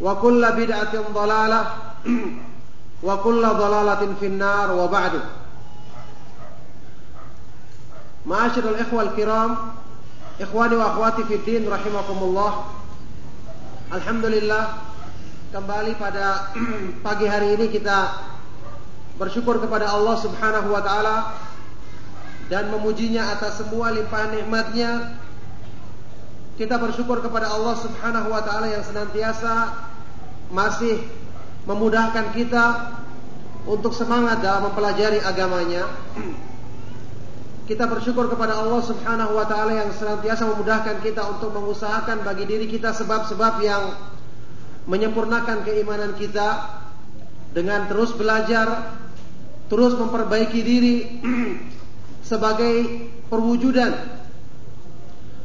wa kullu bid'atin dhalalah wa kullu dhalalatin finnar. Wa ba'du. Ma'asyiral ikhwal kiram ikhwani wa akhwati fi din rahimakumullah. Alhamdulillah kembali pada pagi hari ini kita bersyukur kepada Allah Subhanahu wa taala dan memujinya atas semua limpahan nikmatnya kita bersyukur kepada Allah Subhanahu wa taala yang senantiasa masih memudahkan kita untuk semangat dalam mempelajari agamanya. Kita bersyukur kepada Allah Subhanahu wa taala yang senantiasa memudahkan kita untuk mengusahakan bagi diri kita sebab-sebab yang menyempurnakan keimanan kita dengan terus belajar, terus memperbaiki diri sebagai perwujudan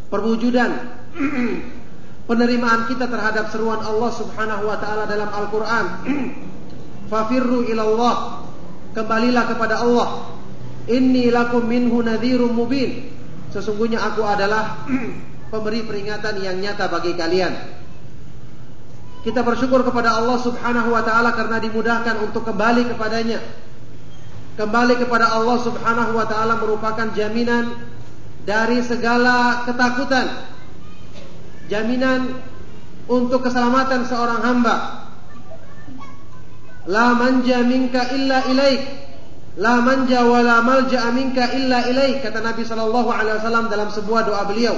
perwujudan penerimaan kita terhadap seruan Allah Subhanahu wa taala dalam Al-Qur'an. Fafirru ilallah. Kembalilah kepada Allah Inni lakum minhu nadhirum mubin. Sesungguhnya aku adalah pemberi peringatan yang nyata bagi kalian. Kita bersyukur kepada Allah Subhanahu wa taala karena dimudahkan untuk kembali kepadanya. Kembali kepada Allah Subhanahu wa taala merupakan jaminan dari segala ketakutan. Jaminan untuk keselamatan seorang hamba. La manja minka illa ilaik La manja wa la malja minka illa ilaih kata Nabi wasallam dalam sebuah doa beliau.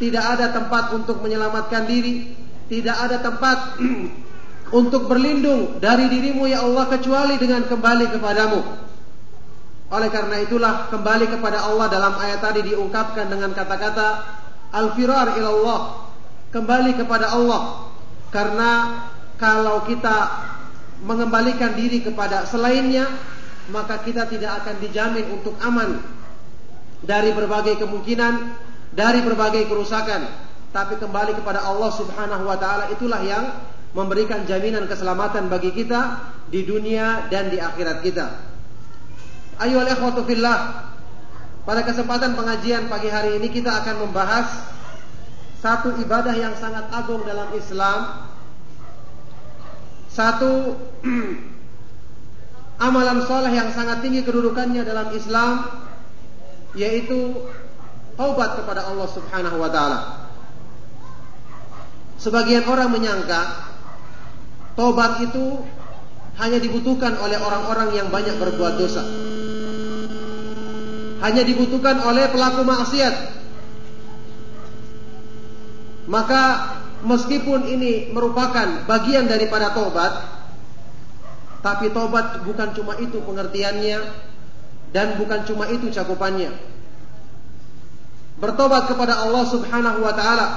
Tidak ada tempat untuk menyelamatkan diri, tidak ada tempat untuk berlindung dari dirimu ya Allah kecuali dengan kembali kepadamu. Oleh karena itulah kembali kepada Allah dalam ayat tadi diungkapkan dengan kata-kata al-firar ilallah, kembali kepada Allah. Karena kalau kita mengembalikan diri kepada selainnya, maka kita tidak akan dijamin untuk aman dari berbagai kemungkinan, dari berbagai kerusakan. Tapi kembali kepada Allah Subhanahu wa taala itulah yang memberikan jaminan keselamatan bagi kita di dunia dan di akhirat kita. Ayo ikhwatu fillah. Pada kesempatan pengajian pagi hari ini kita akan membahas satu ibadah yang sangat agung dalam Islam. Satu amalan soleh yang sangat tinggi kedudukannya dalam Islam yaitu taubat kepada Allah Subhanahu wa taala. Sebagian orang menyangka taubat itu hanya dibutuhkan oleh orang-orang yang banyak berbuat dosa. Hanya dibutuhkan oleh pelaku maksiat. Maka meskipun ini merupakan bagian daripada taubat, tapi tobat bukan cuma itu pengertiannya dan bukan cuma itu cakupannya. Bertobat kepada Allah Subhanahu wa taala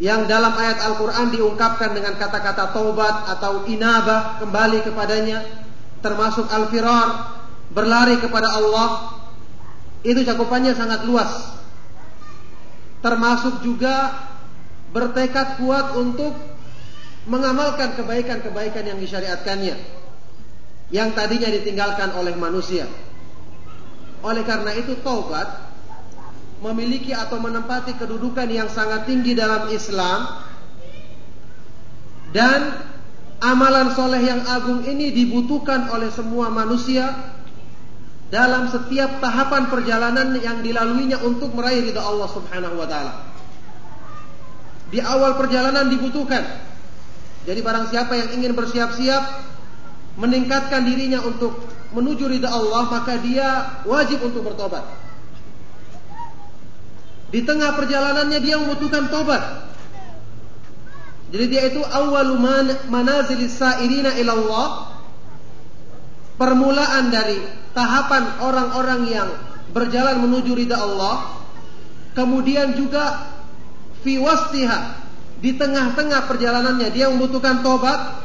yang dalam ayat Al-Qur'an diungkapkan dengan kata-kata taubat atau inabah kembali kepadanya termasuk al-firar berlari kepada Allah itu cakupannya sangat luas. Termasuk juga bertekad kuat untuk mengamalkan kebaikan-kebaikan yang disyariatkannya. yang tadinya ditinggalkan oleh manusia. Oleh karena itu taubat memiliki atau menempati kedudukan yang sangat tinggi dalam Islam dan amalan soleh yang agung ini dibutuhkan oleh semua manusia dalam setiap tahapan perjalanan yang dilaluinya untuk meraih ridha Allah Subhanahu wa taala. Di awal perjalanan dibutuhkan. Jadi barang siapa yang ingin bersiap-siap meningkatkan dirinya untuk menuju ridha Allah, maka dia wajib untuk bertobat. Di tengah perjalanannya dia membutuhkan tobat. Jadi dia itu awalu manazilis sairina ilallah. Permulaan dari tahapan orang-orang yang berjalan menuju ridha Allah. Kemudian juga fi wastiha di tengah-tengah perjalanannya dia membutuhkan tobat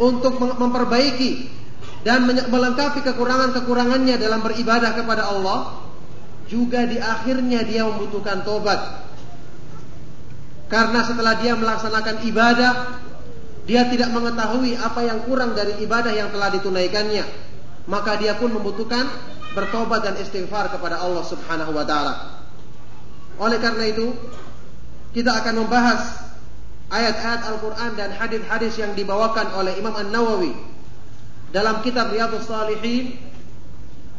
untuk memperbaiki dan melengkapi kekurangan-kekurangannya dalam beribadah kepada Allah, juga di akhirnya dia membutuhkan tobat. Karena setelah dia melaksanakan ibadah, dia tidak mengetahui apa yang kurang dari ibadah yang telah ditunaikannya, maka dia pun membutuhkan bertobat dan istighfar kepada Allah Subhanahu wa taala. Oleh karena itu, kita akan membahas ayat-ayat Al-Quran dan hadis-hadis yang dibawakan oleh Imam An-Nawawi dalam kitab Riyadhus Salihin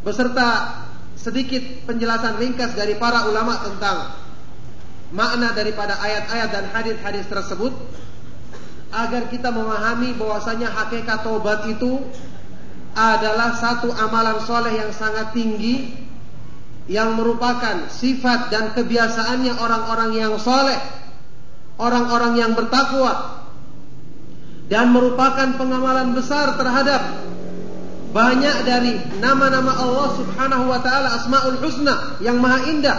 beserta sedikit penjelasan ringkas dari para ulama tentang makna daripada ayat-ayat dan hadis-hadis tersebut agar kita memahami bahwasanya hakikat tobat itu adalah satu amalan soleh yang sangat tinggi yang merupakan sifat dan kebiasaannya orang-orang yang soleh orang-orang yang bertakwa dan merupakan pengamalan besar terhadap banyak dari nama-nama Allah Subhanahu wa taala Asmaul Husna yang maha indah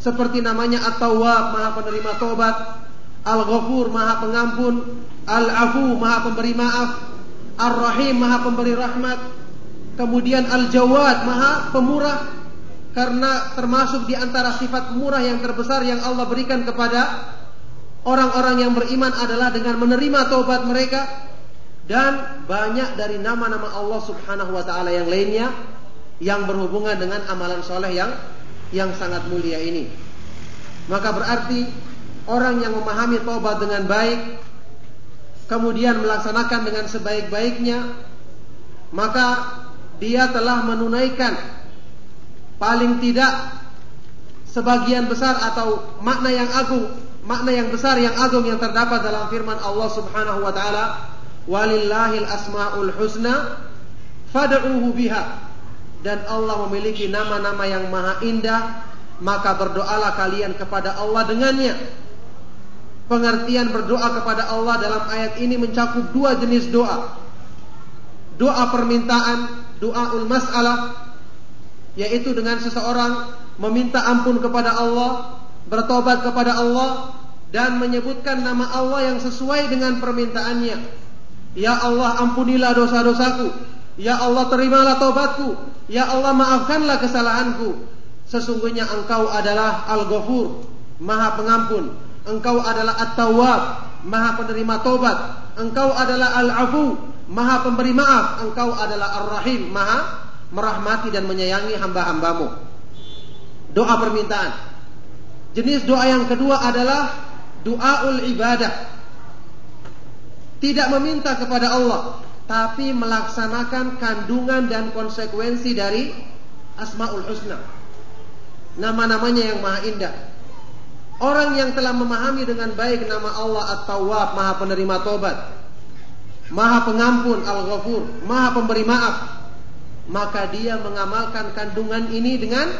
seperti namanya At-Tawwab maha penerima tobat Al-Ghafur maha pengampun. Al-Afu maha pemberi maaf. Ar-Rahim maha pemberi rahmat. Kemudian Al-Jawad maha pemurah. Karena termasuk di antara sifat murah yang terbesar yang Allah berikan kepada Orang-orang yang beriman adalah dengan menerima taubat mereka. Dan banyak dari nama-nama Allah Subhanahu wa taala yang lainnya yang berhubungan dengan amalan soleh yang yang sangat mulia ini. Maka berarti orang yang memahami taubat dengan baik kemudian melaksanakan dengan sebaik-baiknya maka dia telah menunaikan paling tidak sebagian besar atau makna yang agung makna yang besar yang agung yang terdapat dalam firman Allah Subhanahu wa taala walillahil asmaul husna fad'uhu biha. Dan Allah memiliki nama-nama yang maha indah maka berdoalah kalian kepada Allah dengannya pengertian berdoa kepada Allah dalam ayat ini mencakup dua jenis doa doa permintaan doaul masalah yaitu dengan seseorang meminta ampun kepada Allah bertobat kepada Allah dan menyebutkan nama Allah yang sesuai dengan permintaannya. Ya Allah ampunilah dosa-dosaku. Ya Allah terimalah taubatku. Ya Allah maafkanlah kesalahanku. Sesungguhnya engkau adalah Al-Ghafur, Maha Pengampun. Engkau adalah At-Tawwab, Maha Penerima Taubat. Engkau adalah Al-Afu, Maha Pemberi Maaf. Engkau adalah Ar-Rahim, Maha merahmati dan menyayangi hamba-hambamu. Doa permintaan. Jenis doa yang kedua adalah Doaul ibadah. Tidak meminta kepada Allah, tapi melaksanakan kandungan dan konsekuensi dari Asmaul Husna. Nama-namanya yang maha indah. Orang yang telah memahami dengan baik nama Allah At-Tawwab, Maha Penerima Tobat, Maha Pengampun Al-Ghafur, Maha Pemberi Maaf, maka dia mengamalkan kandungan ini dengan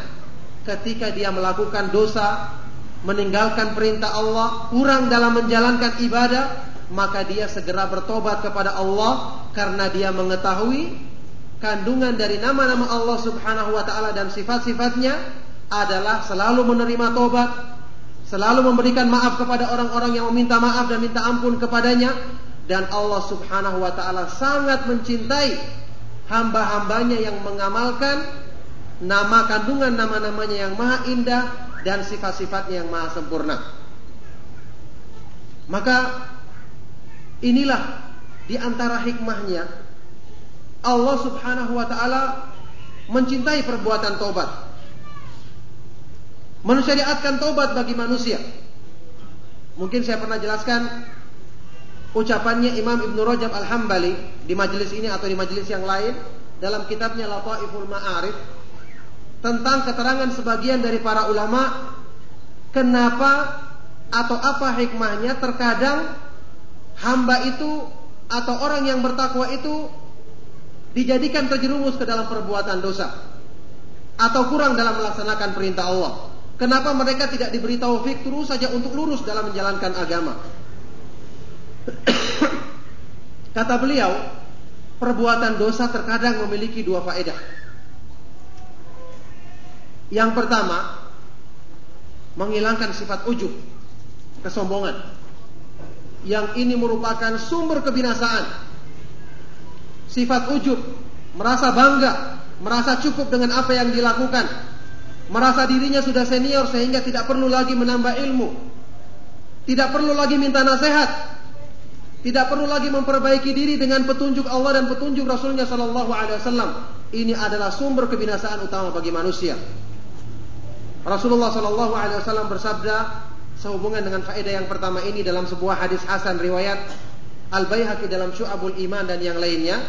ketika dia melakukan dosa meninggalkan perintah Allah, kurang dalam menjalankan ibadah, maka dia segera bertobat kepada Allah karena dia mengetahui kandungan dari nama-nama Allah Subhanahu wa taala dan sifat-sifatnya adalah selalu menerima tobat, selalu memberikan maaf kepada orang-orang yang meminta maaf dan minta ampun kepadanya dan Allah Subhanahu wa taala sangat mencintai hamba-hambanya yang mengamalkan nama kandungan nama-namanya yang maha indah dan sifat-sifatnya yang maha sempurna. Maka inilah di antara hikmahnya Allah Subhanahu wa taala mencintai perbuatan taubat. Mensyariatkan taubat bagi manusia. Mungkin saya pernah jelaskan ucapannya Imam Ibn Rajab Al-Hambali di majelis ini atau di majelis yang lain dalam kitabnya Lataiful Ma'arif tentang keterangan sebagian dari para ulama kenapa atau apa hikmahnya terkadang hamba itu atau orang yang bertakwa itu dijadikan terjerumus ke dalam perbuatan dosa atau kurang dalam melaksanakan perintah Allah. Kenapa mereka tidak diberi taufik terus saja untuk lurus dalam menjalankan agama? Kata beliau, perbuatan dosa terkadang memiliki dua faedah. Yang pertama, menghilangkan sifat ujub, kesombongan. Yang ini merupakan sumber kebinasaan. Sifat ujub, merasa bangga, merasa cukup dengan apa yang dilakukan, merasa dirinya sudah senior sehingga tidak perlu lagi menambah ilmu, tidak perlu lagi minta nasihat, tidak perlu lagi memperbaiki diri dengan petunjuk Allah dan petunjuk Rasulnya Shallallahu Alaihi Wasallam. Ini adalah sumber kebinasaan utama bagi manusia. Rasulullah Shallallahu Alaihi Wasallam bersabda sehubungan dengan faedah yang pertama ini dalam sebuah hadis Hasan riwayat Al Baihaqi dalam Syu'abul Iman dan yang lainnya.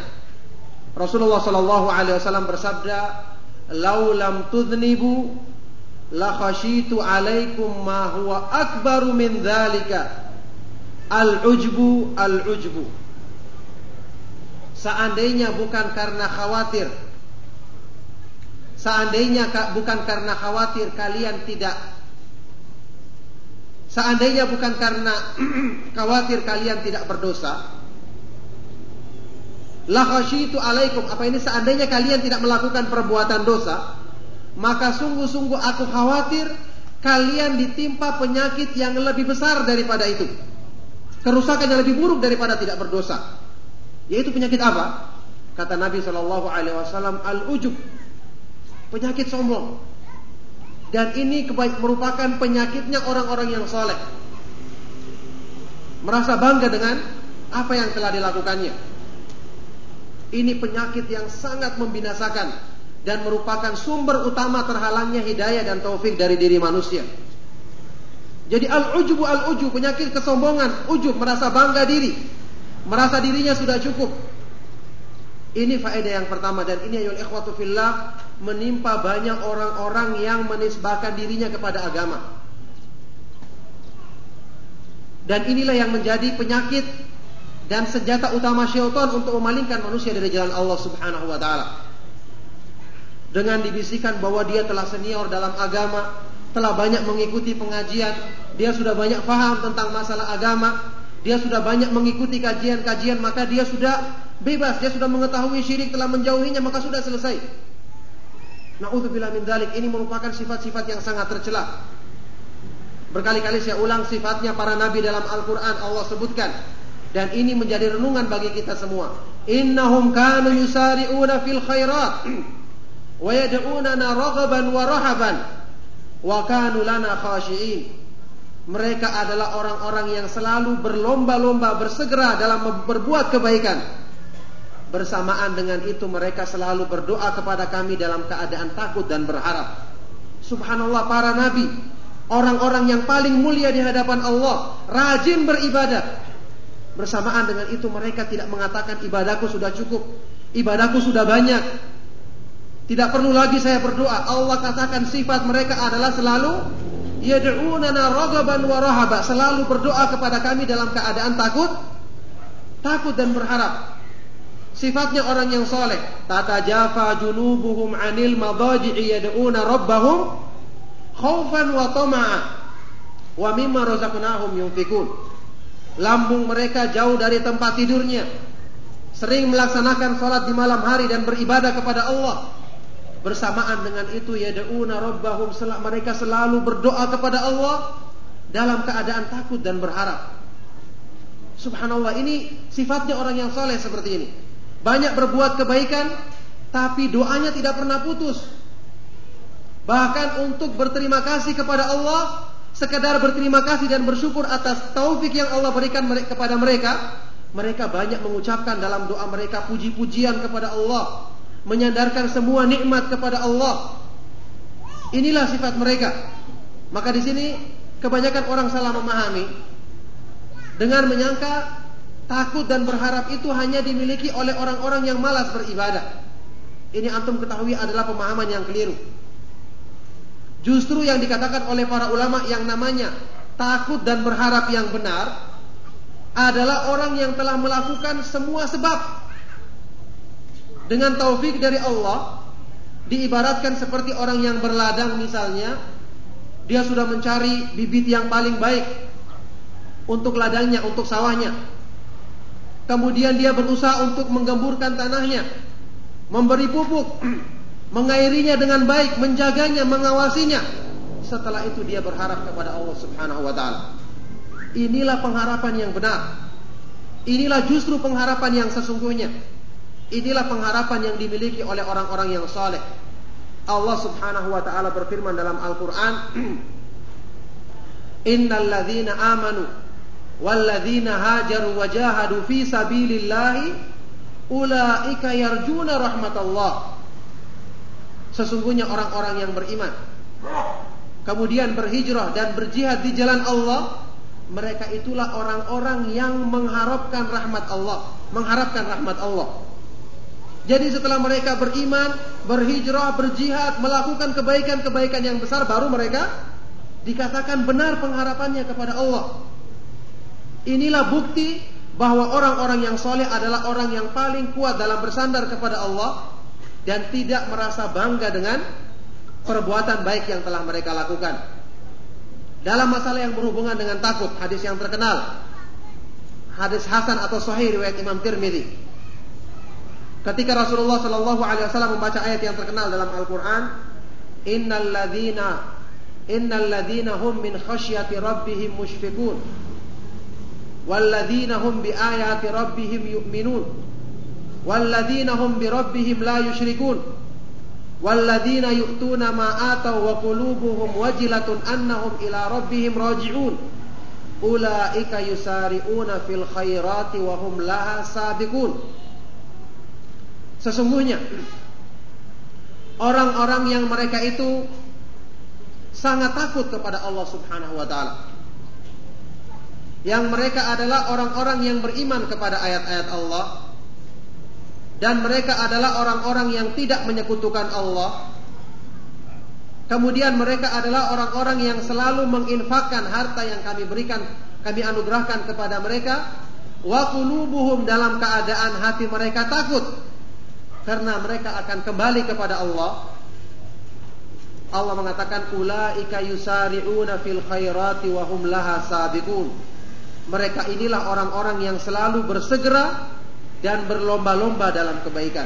Rasulullah Shallallahu Alaihi Wasallam bersabda, "Lau lam tudnibu la khashitu alaikum ma huwa akbaru min dzalika." Al-ujbu al-ujbu. Seandainya bukan karena khawatir Seandainya bukan karena khawatir kalian tidak Seandainya bukan karena khawatir kalian tidak berdosa La khasyitu alaikum Apa ini seandainya kalian tidak melakukan perbuatan dosa Maka sungguh-sungguh aku khawatir Kalian ditimpa penyakit yang lebih besar daripada itu kerusakan yang lebih buruk daripada tidak berdosa. Yaitu penyakit apa? Kata Nabi Shallallahu Alaihi Wasallam al ujub, penyakit sombong. Dan ini merupakan penyakitnya orang-orang yang soleh. Merasa bangga dengan apa yang telah dilakukannya. Ini penyakit yang sangat membinasakan dan merupakan sumber utama terhalangnya hidayah dan taufik dari diri manusia. Jadi al-ujubu al-ujub, penyakit kesombongan, ujub, merasa bangga diri. Merasa dirinya sudah cukup. Ini faedah yang pertama dan ini ayol ikhwatu fillah menimpa banyak orang-orang yang menisbahkan dirinya kepada agama. Dan inilah yang menjadi penyakit dan senjata utama syaitan untuk memalingkan manusia dari jalan Allah Subhanahu wa taala. Dengan dibisikkan bahwa dia telah senior dalam agama, telah banyak mengikuti pengajian, dia sudah banyak paham tentang masalah agama, dia sudah banyak mengikuti kajian-kajian, maka dia sudah bebas, dia sudah mengetahui syirik telah menjauhinya, maka sudah selesai. Nauzubillah min dalik, ini merupakan sifat-sifat yang sangat tercela. Berkali-kali saya ulang sifatnya para nabi dalam Al-Qur'an Allah sebutkan dan ini menjadi renungan bagi kita semua. Innahum kanu yusari'una fil khairat wa yad'unana raghaban wa rahaban wa kanu lana khashi'in. Mereka adalah orang-orang yang selalu berlomba-lomba bersegera dalam berbuat kebaikan. Bersamaan dengan itu mereka selalu berdoa kepada kami dalam keadaan takut dan berharap. Subhanallah para nabi, orang-orang yang paling mulia di hadapan Allah, rajin beribadah. Bersamaan dengan itu mereka tidak mengatakan ibadahku sudah cukup, ibadahku sudah banyak, tidak perlu lagi saya berdoa. Allah katakan sifat mereka adalah selalu yad'unana ragaban wa rahaba, selalu berdoa kepada kami dalam keadaan takut, takut dan berharap. Sifatnya orang yang soleh. Tata jafa junubuhum anil madaji'i yad'una rabbahum khaufan wa tama'a wa mimma razaqnahum yunfikun. Lambung mereka jauh dari tempat tidurnya. Sering melaksanakan salat di malam hari dan beribadah kepada Allah Bersamaan dengan itu yad'una rabbahum mereka selalu berdoa kepada Allah dalam keadaan takut dan berharap. Subhanallah ini sifatnya orang yang soleh seperti ini. Banyak berbuat kebaikan tapi doanya tidak pernah putus. Bahkan untuk berterima kasih kepada Allah, sekedar berterima kasih dan bersyukur atas taufik yang Allah berikan kepada mereka, Mereka banyak mengucapkan dalam doa mereka puji-pujian kepada Allah, menyandarkan semua nikmat kepada Allah. Inilah sifat mereka. Maka di sini kebanyakan orang salah memahami dengan menyangka takut dan berharap itu hanya dimiliki oleh orang-orang yang malas beribadah. Ini antum ketahui adalah pemahaman yang keliru. Justru yang dikatakan oleh para ulama yang namanya takut dan berharap yang benar adalah orang yang telah melakukan semua sebab. Dengan taufik dari Allah diibaratkan seperti orang yang berladang misalnya dia sudah mencari bibit yang paling baik untuk ladangnya untuk sawahnya. Kemudian dia berusaha untuk menggemburkan tanahnya memberi pupuk mengairinya dengan baik menjaganya mengawasinya setelah itu dia berharap kepada Allah Subhanahu wa taala Inilah pengharapan yang benar. Inilah justru pengharapan yang sesungguhnya. Inilah pengharapan yang dimiliki oleh orang-orang yang saleh. Allah Subhanahu wa taala berfirman dalam Al-Qur'an, "Innal ladzina amanu wal ladzina hajaru wa jahadu fi sabilillahi ulaika yarjuna rahmatallah." Sesungguhnya orang-orang yang beriman kemudian berhijrah dan berjihad di jalan Allah mereka itulah orang-orang yang mengharapkan rahmat Allah, mengharapkan rahmat Allah. Jadi setelah mereka beriman, berhijrah, berjihad, melakukan kebaikan-kebaikan yang besar, baru mereka dikatakan benar pengharapannya kepada Allah. Inilah bukti bahwa orang-orang yang soleh adalah orang yang paling kuat dalam bersandar kepada Allah dan tidak merasa bangga dengan perbuatan baik yang telah mereka lakukan. Dalam masalah yang berhubungan dengan takut, hadis yang terkenal. Hadis Hasan atau Sahih riwayat Imam Tirmidzi. Ketika Rasulullah Shallallahu alaihi wasallam membaca ayat yang terkenal dalam Al-Qur'an, "Innal ladzina innal ladzina hum min khasyati rabbihim mushfiqun wal ladzina hum bi ayati rabbihim yu'minun walladzina hum bi rabbihim la yusyrikun walladzina yu'tuna ma ataw wa qulubuhum wajilatun annahum ila rabbihim raji'un. Ulaika yusari'una fil khairati wa hum laha sabiqun. Sesungguhnya orang-orang yang mereka itu sangat takut kepada Allah Subhanahu wa taala. Yang mereka adalah orang-orang yang beriman kepada ayat-ayat Allah, dan mereka adalah orang-orang yang tidak menyekutukan Allah. Kemudian mereka adalah orang-orang yang selalu menginfakkan harta yang kami berikan, kami anugerahkan kepada mereka. Wa qulubuhum dalam keadaan hati mereka takut karena mereka akan kembali kepada Allah. Allah mengatakan ulaika yusari'una fil khairati wa hum laha sabiqun. Mereka inilah orang-orang yang selalu bersegera dan berlomba-lomba dalam kebaikan.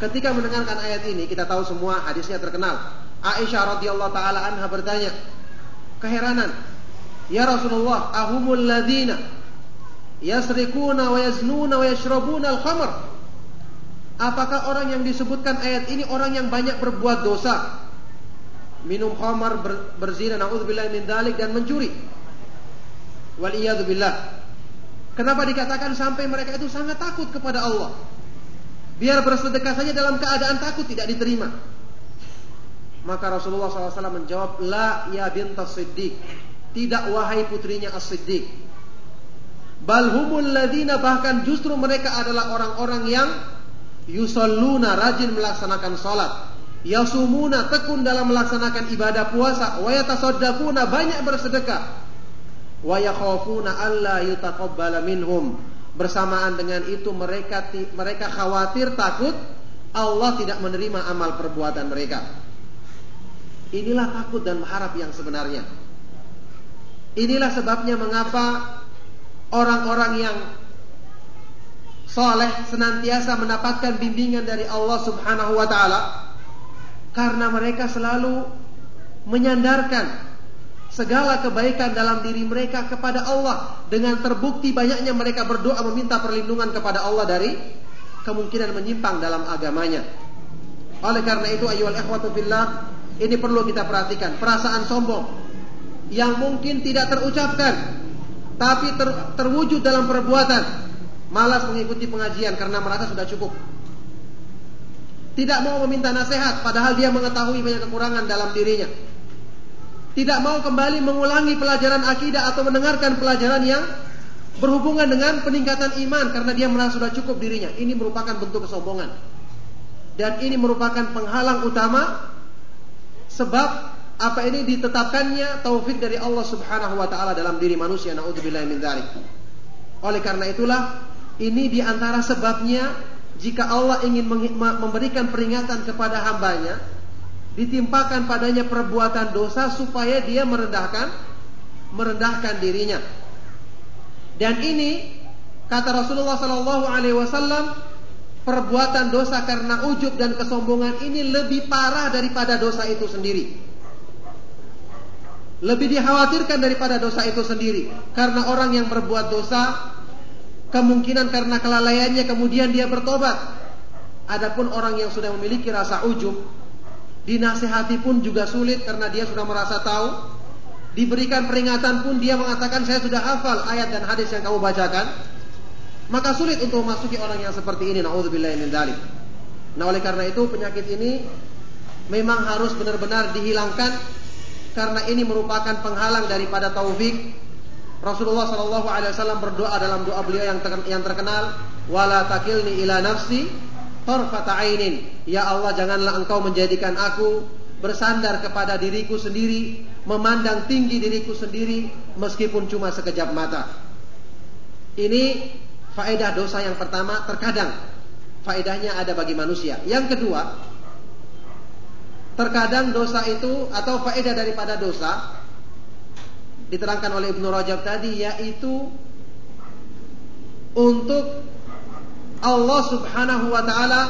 Ketika mendengarkan ayat ini, kita tahu semua hadisnya terkenal. Aisyah radhiyallahu taala anha bertanya, keheranan, "Ya Rasulullah, ahumul ladina yasrikuna wa yaznuna wa yashrabuna al-khamr?" Apakah orang yang disebutkan ayat ini orang yang banyak berbuat dosa? Minum khamar, ber, berzina, naudzubillah min dalik dan mencuri. Wal billah. Kenapa dikatakan sampai mereka itu sangat takut kepada Allah? Biar bersedekah saja dalam keadaan takut tidak diterima. Maka Rasulullah SAW menjawab, La ya bintas siddiq. Tidak wahai putrinya as-siddiq. Balhumul ladina bahkan justru mereka adalah orang-orang yang yusalluna rajin melaksanakan salat. Yasumuna tekun dalam melaksanakan ibadah puasa. Wa yatasaddaquna banyak bersedekah wa yakhafuna alla yutaqabbala minhum. Bersamaan dengan itu mereka mereka khawatir takut Allah tidak menerima amal perbuatan mereka. Inilah takut dan harap yang sebenarnya. Inilah sebabnya mengapa orang-orang yang soleh senantiasa mendapatkan bimbingan dari Allah Subhanahu wa taala karena mereka selalu menyandarkan segala kebaikan dalam diri mereka kepada Allah dengan terbukti banyaknya mereka berdoa meminta perlindungan kepada Allah dari kemungkinan menyimpang dalam agamanya. Oleh karena itu ayyuhal ikhwatu fillah ini perlu kita perhatikan perasaan sombong yang mungkin tidak terucapkan tapi ter, terwujud dalam perbuatan, malas mengikuti pengajian karena merasa sudah cukup. Tidak mau meminta nasihat padahal dia mengetahui banyak kekurangan dalam dirinya. Tidak mau kembali mengulangi pelajaran akidah atau mendengarkan pelajaran yang berhubungan dengan peningkatan iman karena dia merasa sudah cukup dirinya. Ini merupakan bentuk kesombongan. Dan ini merupakan penghalang utama sebab apa ini ditetapkannya taufik dari Allah Subhanahu wa taala dalam diri manusia. Nauzubillah min dzalik. Oleh karena itulah ini di antara sebabnya jika Allah ingin memberikan peringatan kepada hambanya, ditimpakan padanya perbuatan dosa supaya dia merendahkan merendahkan dirinya. Dan ini kata Rasulullah Sallallahu Alaihi Wasallam perbuatan dosa karena ujub dan kesombongan ini lebih parah daripada dosa itu sendiri. Lebih dikhawatirkan daripada dosa itu sendiri. Karena orang yang berbuat dosa, kemungkinan karena kelalaiannya kemudian dia bertobat. Adapun orang yang sudah memiliki rasa ujub, dinasehati pun juga sulit karena dia sudah merasa tahu. Diberikan peringatan pun dia mengatakan saya sudah hafal ayat dan hadis yang kamu bacakan. Maka sulit untuk memasuki orang yang seperti ini. Nah, oleh karena itu penyakit ini memang harus benar-benar dihilangkan karena ini merupakan penghalang daripada taufik. Rasulullah Shallallahu Alaihi Wasallam berdoa dalam doa beliau yang terkenal, wala takilni ila nafsi Ya Allah janganlah engkau menjadikan aku bersandar kepada diriku sendiri, memandang tinggi diriku sendiri meskipun cuma sekejap mata. Ini faedah dosa yang pertama terkadang faedahnya ada bagi manusia. Yang kedua, Terkadang dosa itu atau faedah daripada dosa diterangkan oleh Ibnu Rajab tadi yaitu untuk Allah Subhanahu wa taala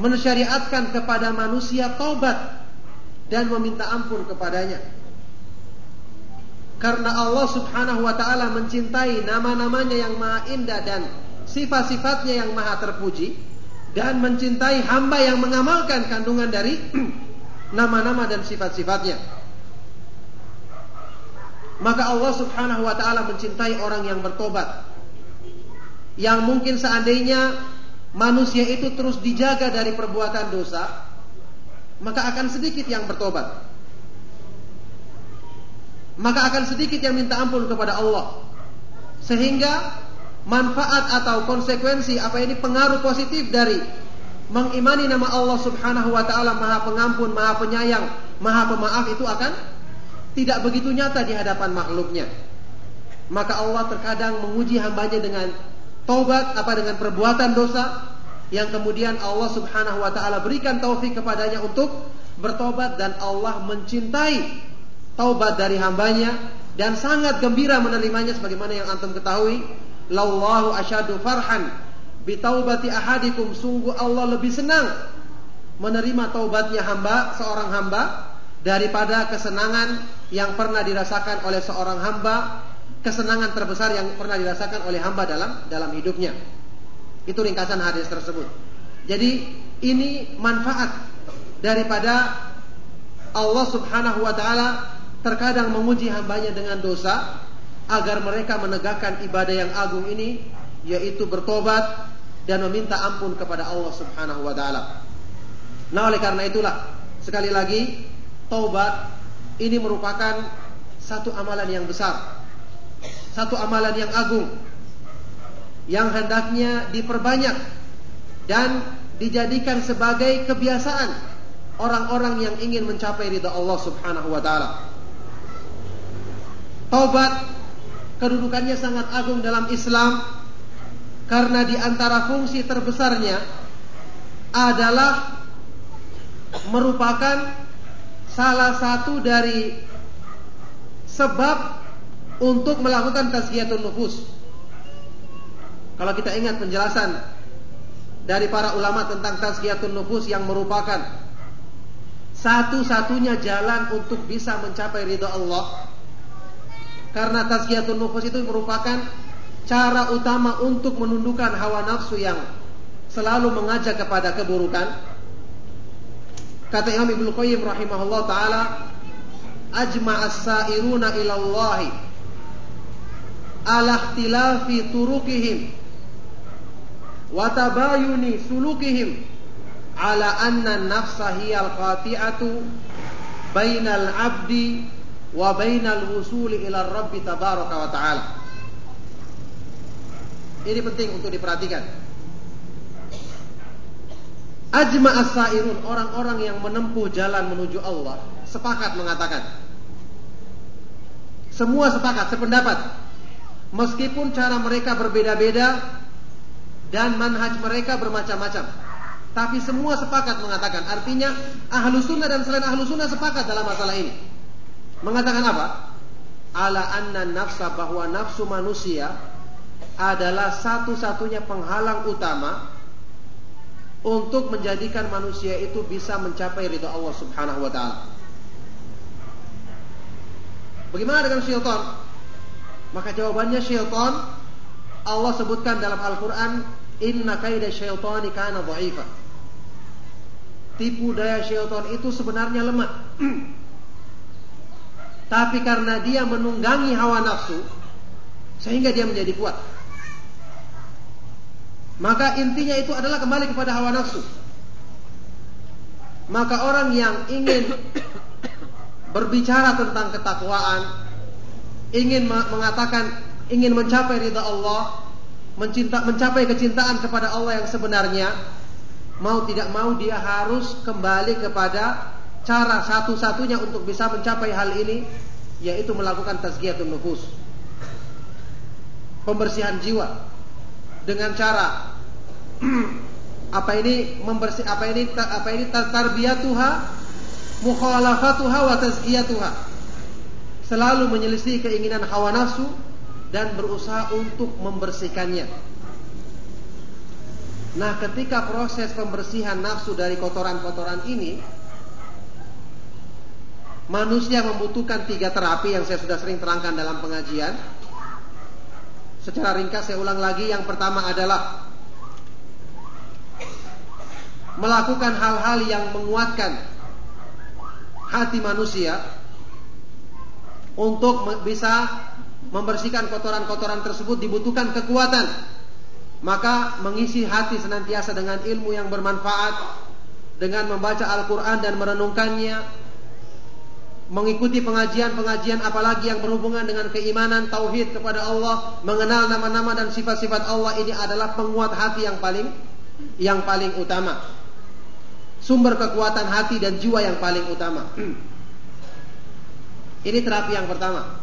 mensyariatkan kepada manusia taubat dan meminta ampun kepadanya. Karena Allah Subhanahu wa taala mencintai nama-namanya yang maha indah dan sifat-sifatnya yang maha terpuji, dan mencintai hamba yang mengamalkan kandungan dari nama-nama dan sifat-sifatnya. Maka Allah Subhanahu wa taala mencintai orang yang bertobat. Yang mungkin seandainya manusia itu terus dijaga dari perbuatan dosa, maka akan sedikit yang bertobat. Maka akan sedikit yang minta ampun kepada Allah. Sehingga manfaat atau konsekuensi apa ini pengaruh positif dari mengimani nama Allah Subhanahu wa taala Maha Pengampun, Maha Penyayang, Maha Pemaaf itu akan tidak begitu nyata di hadapan makhluknya. Maka Allah terkadang menguji hambanya dengan taubat apa dengan perbuatan dosa yang kemudian Allah Subhanahu wa taala berikan taufik kepadanya untuk bertobat dan Allah mencintai taubat dari hambanya dan sangat gembira menerimanya sebagaimana yang antum ketahui. Lallahu asyadu farhan bitaubati ahadikum. Sungguh Allah lebih senang menerima taubatnya hamba seorang hamba daripada kesenangan yang pernah dirasakan oleh seorang hamba kesenangan terbesar yang pernah dirasakan oleh hamba dalam dalam hidupnya itu ringkasan hadis tersebut jadi ini manfaat daripada Allah Subhanahu wa taala terkadang menguji hambanya dengan dosa agar mereka menegakkan ibadah yang agung ini yaitu bertobat dan meminta ampun kepada Allah Subhanahu wa taala. Nah, oleh karena itulah sekali lagi taubat ini merupakan satu amalan yang besar. Satu amalan yang agung yang hendaknya diperbanyak dan dijadikan sebagai kebiasaan orang-orang yang ingin mencapai ridha Allah Subhanahu wa taala. Taubat kedudukannya sangat agung dalam Islam karena di antara fungsi terbesarnya adalah merupakan salah satu dari sebab untuk melakukan tazkiyatun nufus. Kalau kita ingat penjelasan dari para ulama tentang tazkiyatun nufus yang merupakan satu-satunya jalan untuk bisa mencapai ridha Allah karena tazkiyatun nufus itu merupakan cara utama untuk menundukkan hawa nafsu yang selalu mengajak kepada keburukan. Kata Imam Ibnu Qayyim rahimahullah taala, ajma'as sa'iruna ila ala ikhtilafi turukihim wa tabayuni sulukihim ala anna nafsa hiya al-qati'atu bainal abdi wa bainal wusuli ila rabbi tabaraka wa ta'ala. Ini penting untuk diperhatikan. Ajma as-sairun orang-orang yang menempuh jalan menuju Allah sepakat mengatakan. Semua sepakat sependapat meskipun cara mereka berbeda-beda dan manhaj mereka bermacam-macam tapi semua sepakat mengatakan artinya ahlu sunnah dan selain ahlu sunnah sepakat dalam masalah ini mengatakan apa ala anna nafsa bahwa nafsu manusia adalah satu-satunya penghalang utama untuk menjadikan manusia itu bisa mencapai ridha Allah Subhanahu wa taala. Bagaimana dengan syaitan? Maka jawabannya syaitan Allah sebutkan dalam Al-Qur'an inna kaida syaitani kana dha'ifa. Tipu daya syaitan itu sebenarnya lemah. Tapi karena dia menunggangi hawa nafsu sehingga dia menjadi kuat. Maka intinya itu adalah kembali kepada hawa nafsu. Maka orang yang ingin berbicara tentang ketakwaan, ingin mengatakan ingin mencapai ridha Allah, mencinta, mencapai kecintaan kepada Allah yang sebenarnya, mau tidak mau dia harus kembali kepada cara satu-satunya untuk bisa mencapai hal ini, yaitu melakukan tazkiyatun nufus. Pembersihan jiwa dengan cara apa ini membersih apa ini apa ini tarbiyatuha mukhalafatuha wa tazkiyatuha selalu menyelisih keinginan hawa nafsu dan berusaha untuk membersihkannya. Nah ketika proses pembersihan nafsu dari kotoran-kotoran ini manusia membutuhkan tiga terapi yang saya sudah sering terangkan dalam pengajian. Secara ringkas saya ulang lagi yang pertama adalah melakukan hal-hal yang menguatkan hati manusia untuk bisa membersihkan kotoran-kotoran tersebut dibutuhkan kekuatan. Maka mengisi hati senantiasa dengan ilmu yang bermanfaat dengan membaca Al-Qur'an dan merenungkannya, mengikuti pengajian-pengajian apalagi yang berhubungan dengan keimanan tauhid kepada Allah, mengenal nama-nama dan sifat-sifat Allah ini adalah penguat hati yang paling yang paling utama. Sumber kekuatan hati dan jiwa yang paling utama. ini terapi yang pertama.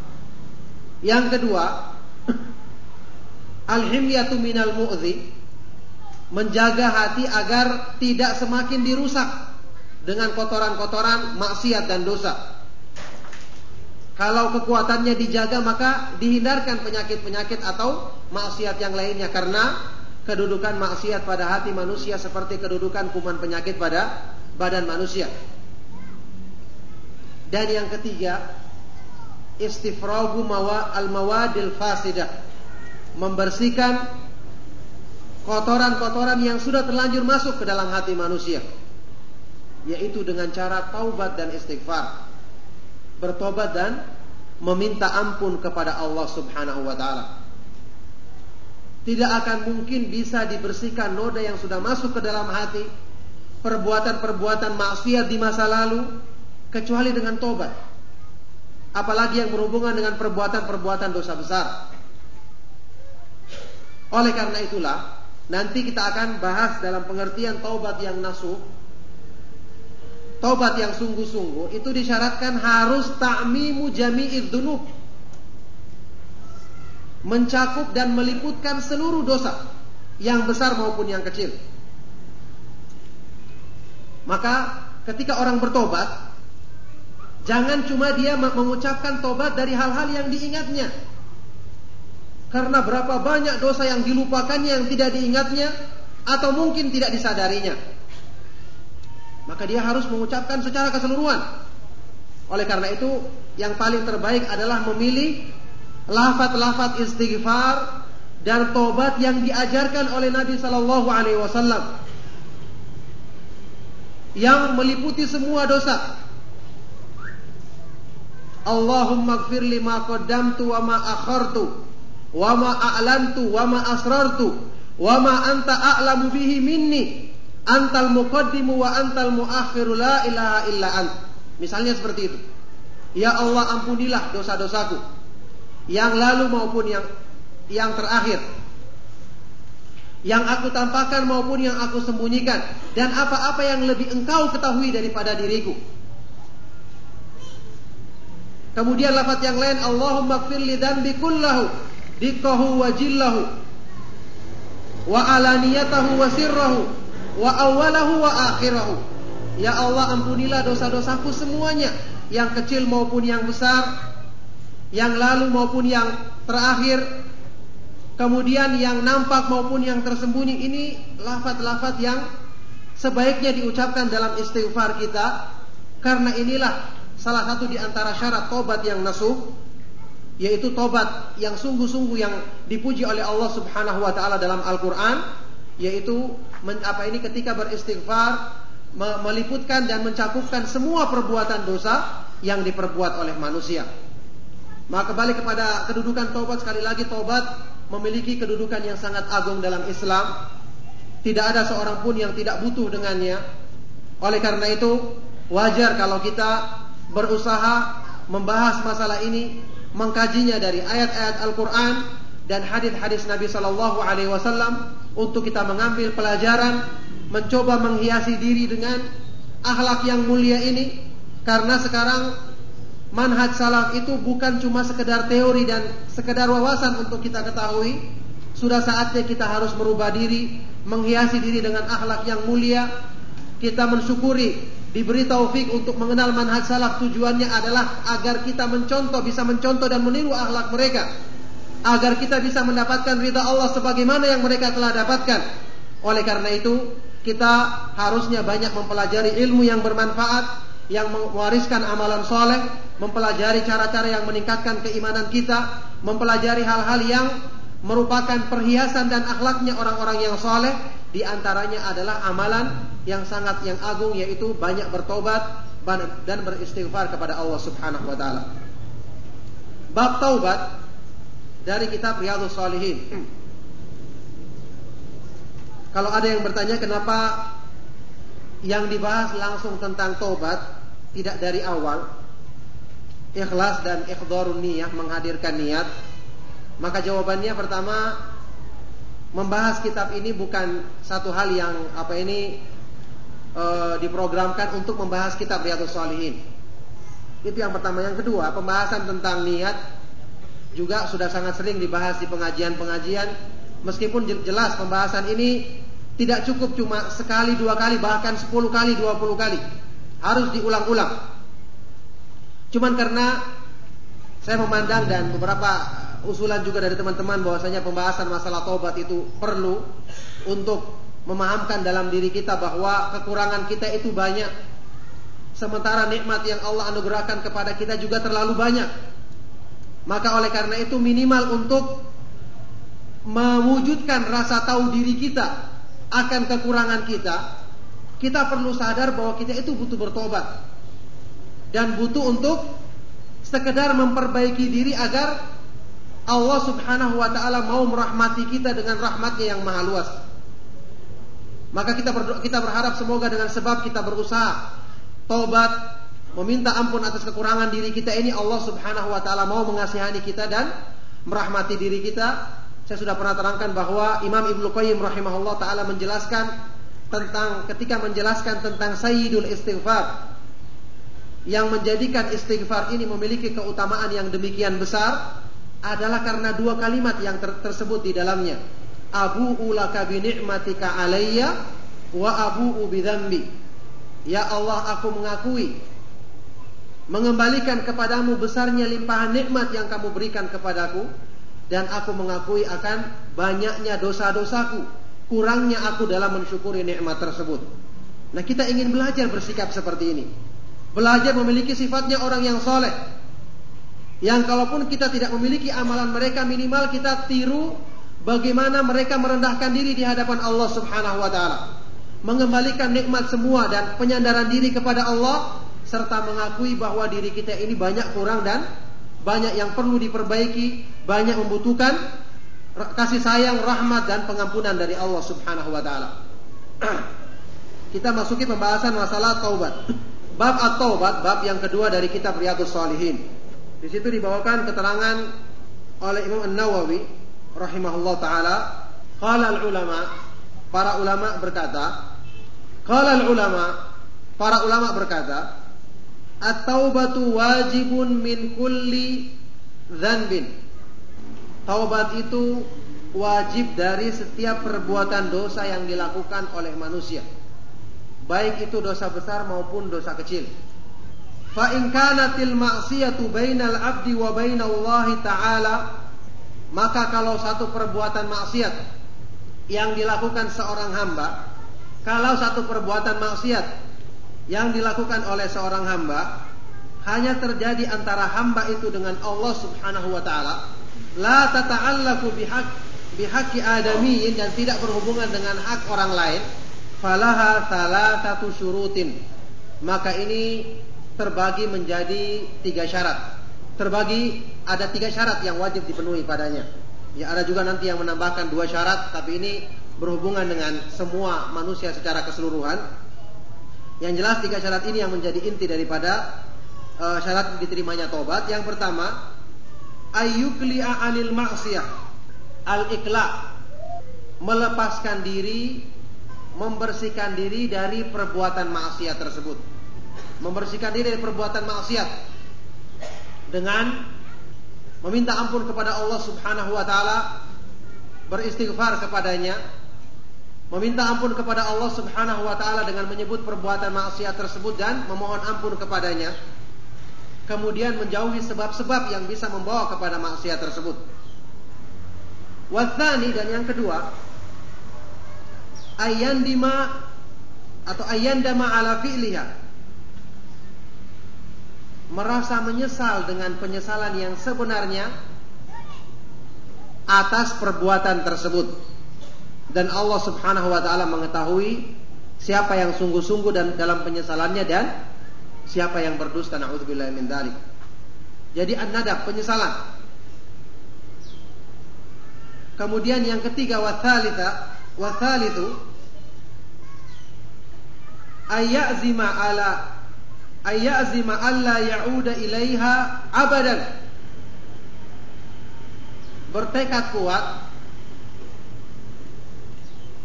Yang kedua, al-himyatu minal mu'zi, menjaga hati agar tidak semakin dirusak dengan kotoran-kotoran maksiat dan dosa. Kalau kekuatannya dijaga maka dihindarkan penyakit-penyakit atau maksiat yang lainnya karena kedudukan maksiat pada hati manusia seperti kedudukan kuman penyakit pada badan manusia. Dan yang ketiga, istifragu mawa al mawadil fasidah. Membersihkan kotoran-kotoran yang sudah terlanjur masuk ke dalam hati manusia. Yaitu dengan cara taubat dan istighfar bertobat dan meminta ampun kepada Allah Subhanahu wa taala. Tidak akan mungkin bisa dibersihkan noda yang sudah masuk ke dalam hati, perbuatan-perbuatan maksiat di masa lalu kecuali dengan tobat. Apalagi yang berhubungan dengan perbuatan-perbuatan dosa besar. Oleh karena itulah, nanti kita akan bahas dalam pengertian taubat yang nasuh Tobat yang sungguh-sungguh itu disyaratkan harus ta'mimu jami'id dunub. Mencakup dan meliputkan seluruh dosa. Yang besar maupun yang kecil. Maka ketika orang bertobat. Jangan cuma dia mengucapkan tobat dari hal-hal yang diingatnya. Karena berapa banyak dosa yang dilupakannya yang tidak diingatnya. Atau mungkin tidak disadarinya maka dia harus mengucapkan secara keseluruhan. Oleh karena itu, yang paling terbaik adalah memilih lafat-lafat istighfar dan tobat yang diajarkan oleh Nabi Sallallahu Alaihi Wasallam yang meliputi semua dosa. Allahumma gfir li ma qaddamtu wa ma akhartu wa ma a'lantu wa ma asrartu wa ma anta a'lamu bihi minni antal muqaddimu wa antal muakhiru la ilaha illa ant. Misalnya seperti itu. Ya Allah ampunilah dosa-dosaku yang lalu maupun yang yang terakhir. Yang aku tampakkan maupun yang aku sembunyikan dan apa-apa yang lebih engkau ketahui daripada diriku. Kemudian lafaz yang lain Allahumma gfir li dzambi kullahu dikkahu wa jillahu wa alaniyatahu wa sirrahu wa awwalahu wa akhirahu. Ya Allah ampunilah dosa-dosaku semuanya, yang kecil maupun yang besar, yang lalu maupun yang terakhir, kemudian yang nampak maupun yang tersembunyi. Ini lafaz-lafaz yang sebaiknya diucapkan dalam istighfar kita karena inilah salah satu di antara syarat tobat yang nasuh yaitu tobat yang sungguh-sungguh yang dipuji oleh Allah Subhanahu wa taala dalam Al-Qur'an yaitu men, apa ini ketika beristighfar me, meliputkan dan mencakupkan semua perbuatan dosa yang diperbuat oleh manusia. Maka kembali kepada kedudukan tobat sekali lagi tobat memiliki kedudukan yang sangat agung dalam Islam. Tidak ada seorang pun yang tidak butuh dengannya. Oleh karena itu wajar kalau kita berusaha membahas masalah ini, mengkajinya dari ayat-ayat Al-Quran dan hadis-hadis Nabi Shallallahu Alaihi Wasallam untuk kita mengambil pelajaran, mencoba menghiasi diri dengan akhlak yang mulia ini, karena sekarang manhaj salaf itu bukan cuma sekedar teori dan sekedar wawasan untuk kita ketahui, sudah saatnya kita harus merubah diri, menghiasi diri dengan akhlak yang mulia, kita mensyukuri diberi taufik untuk mengenal manhaj salaf tujuannya adalah agar kita mencontoh bisa mencontoh dan meniru akhlak mereka. Agar kita bisa mendapatkan ridha Allah sebagaimana yang mereka telah dapatkan. Oleh karena itu kita harusnya banyak mempelajari ilmu yang bermanfaat yang mewariskan amalan soleh mempelajari cara-cara yang meningkatkan keimanan kita mempelajari hal-hal yang merupakan perhiasan dan akhlaknya orang-orang yang soleh di antaranya adalah amalan yang sangat yang agung yaitu banyak bertobat dan beristighfar kepada Allah Subhanahu wa taala. Bab taubat dari kitab Riyadhus Shalihin. Kalau ada yang bertanya kenapa yang dibahas langsung tentang taubat tidak dari awal ikhlas dan ikhdharun niyah menghadirkan niat maka jawabannya pertama membahas kitab ini bukan satu hal yang apa ini e, diprogramkan untuk membahas kitab Riyadhus Shalihin. Itu yang pertama. Yang kedua, pembahasan tentang niat juga sudah sangat sering dibahas di pengajian-pengajian. Meskipun jelas pembahasan ini tidak cukup cuma sekali, dua kali, bahkan sepuluh kali, dua puluh kali. Harus diulang-ulang. Cuman karena saya memandang dan beberapa usulan juga dari teman-teman bahwasanya pembahasan masalah tobat itu perlu untuk memahamkan dalam diri kita bahwa kekurangan kita itu banyak. Sementara nikmat yang Allah anugerahkan kepada kita juga terlalu banyak. Maka oleh karena itu minimal untuk mewujudkan rasa tahu diri kita akan kekurangan kita, kita perlu sadar bahwa kita itu butuh bertobat. Dan butuh untuk sekedar memperbaiki diri agar Allah Subhanahu wa taala mau merahmati kita dengan rahmatnya yang maha luas. Maka kita berdoa, kita berharap semoga dengan sebab kita berusaha tobat, meminta ampun atas kekurangan diri kita ini Allah Subhanahu wa taala mau mengasihani kita dan merahmati diri kita. Saya sudah pernah terangkan bahwa Imam Ibnu Qayyim rahimahullah taala menjelaskan tentang ketika menjelaskan tentang sayyidul istighfar yang menjadikan istighfar ini memiliki keutamaan yang demikian besar adalah karena dua kalimat yang ter tersebut di dalamnya. Abu ulaka bi ni'matika alayya wa abu dzambi. Ya Allah, aku mengakui mengembalikan kepadamu besarnya limpahan nikmat yang kamu berikan kepadaku dan aku mengakui akan banyaknya dosa-dosaku, kurangnya aku dalam mensyukuri nikmat tersebut. Nah, kita ingin belajar bersikap seperti ini. Belajar memiliki sifatnya orang yang soleh, yang kalaupun kita tidak memiliki amalan mereka minimal kita tiru bagaimana mereka merendahkan diri di hadapan Allah Subhanahu wa taala. Mengembalikan nikmat semua dan penyandaran diri kepada Allah serta mengakui bahwa diri kita ini banyak kurang dan banyak yang perlu diperbaiki, banyak membutuhkan kasih sayang, rahmat dan pengampunan dari Allah Subhanahu wa taala. Kita masuki pembahasan masalah taubat. Bab at-taubat, bab yang kedua dari kitab Riyadhus Shalihin. Di situ dibawakan keterangan oleh Imam An-Nawawi rahimahullah taala, qala al-ulama, para ulama berkata, qala al-ulama, para ulama berkata, At-taubatu wajibun min kulli dzanbin. Taubat itu wajib dari setiap perbuatan dosa yang dilakukan oleh manusia. Baik itu dosa besar maupun dosa kecil. Fa in kanatil ma'siyatu bainal abdi wa bainallahi ta'ala maka kalau satu perbuatan maksiat yang dilakukan seorang hamba, kalau satu perbuatan maksiat yang dilakukan oleh seorang hamba hanya terjadi antara hamba itu dengan Allah Subhanahu wa taala la tata'allaku bihaq bihaqi adamiyin dan tidak berhubungan dengan hak orang lain falaha satu syurutin. Maka ini terbagi menjadi tiga syarat terbagi ada tiga syarat yang wajib dipenuhi padanya ya ada juga nanti yang menambahkan dua syarat tapi ini berhubungan dengan semua manusia secara keseluruhan yang jelas tiga syarat ini yang menjadi inti daripada uh, syarat diterimanya tobat. Yang pertama, ayyukli'a anil maksiyah. Al-ikla. Melepaskan diri, membersihkan diri dari perbuatan maksiat tersebut. Membersihkan diri dari perbuatan maksiat dengan meminta ampun kepada Allah Subhanahu wa taala, beristighfar kepadanya, meminta ampun kepada Allah Subhanahu wa taala dengan menyebut perbuatan maksiat tersebut dan memohon ampun kepadanya. Kemudian menjauhi sebab-sebab yang bisa membawa kepada maksiat tersebut. Wathani dan yang kedua, ayandima atau ayandama ala fi'liha. Merasa menyesal dengan penyesalan yang sebenarnya atas perbuatan tersebut dan Allah Subhanahu wa taala mengetahui siapa yang sungguh-sungguh dan dalam penyesalannya dan siapa yang berdusta naudzubillah min dzalik. Jadi an-nadab penyesalan. Kemudian yang ketiga wathalitha wathalithu ayazima ala ayazima alla ya'uda ilaiha abadan. Bertekad kuat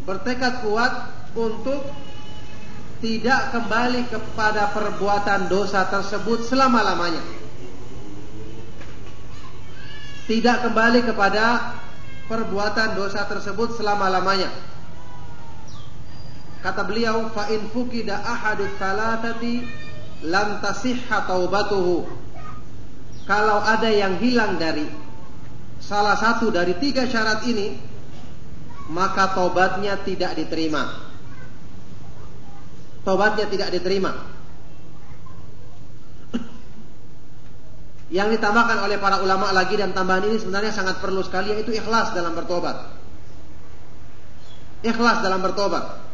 bertekad kuat untuk tidak kembali kepada perbuatan dosa tersebut selama-lamanya. Tidak kembali kepada perbuatan dosa tersebut selama-lamanya. Kata beliau, fa in fukida ahadu thalathati lam tasihha taubatuhu. Kalau ada yang hilang dari salah satu dari tiga syarat ini, maka tobatnya tidak diterima. Tobatnya tidak diterima. Yang ditambahkan oleh para ulama lagi dan tambahan ini sebenarnya sangat perlu sekali yaitu ikhlas dalam bertobat. Ikhlas dalam bertobat.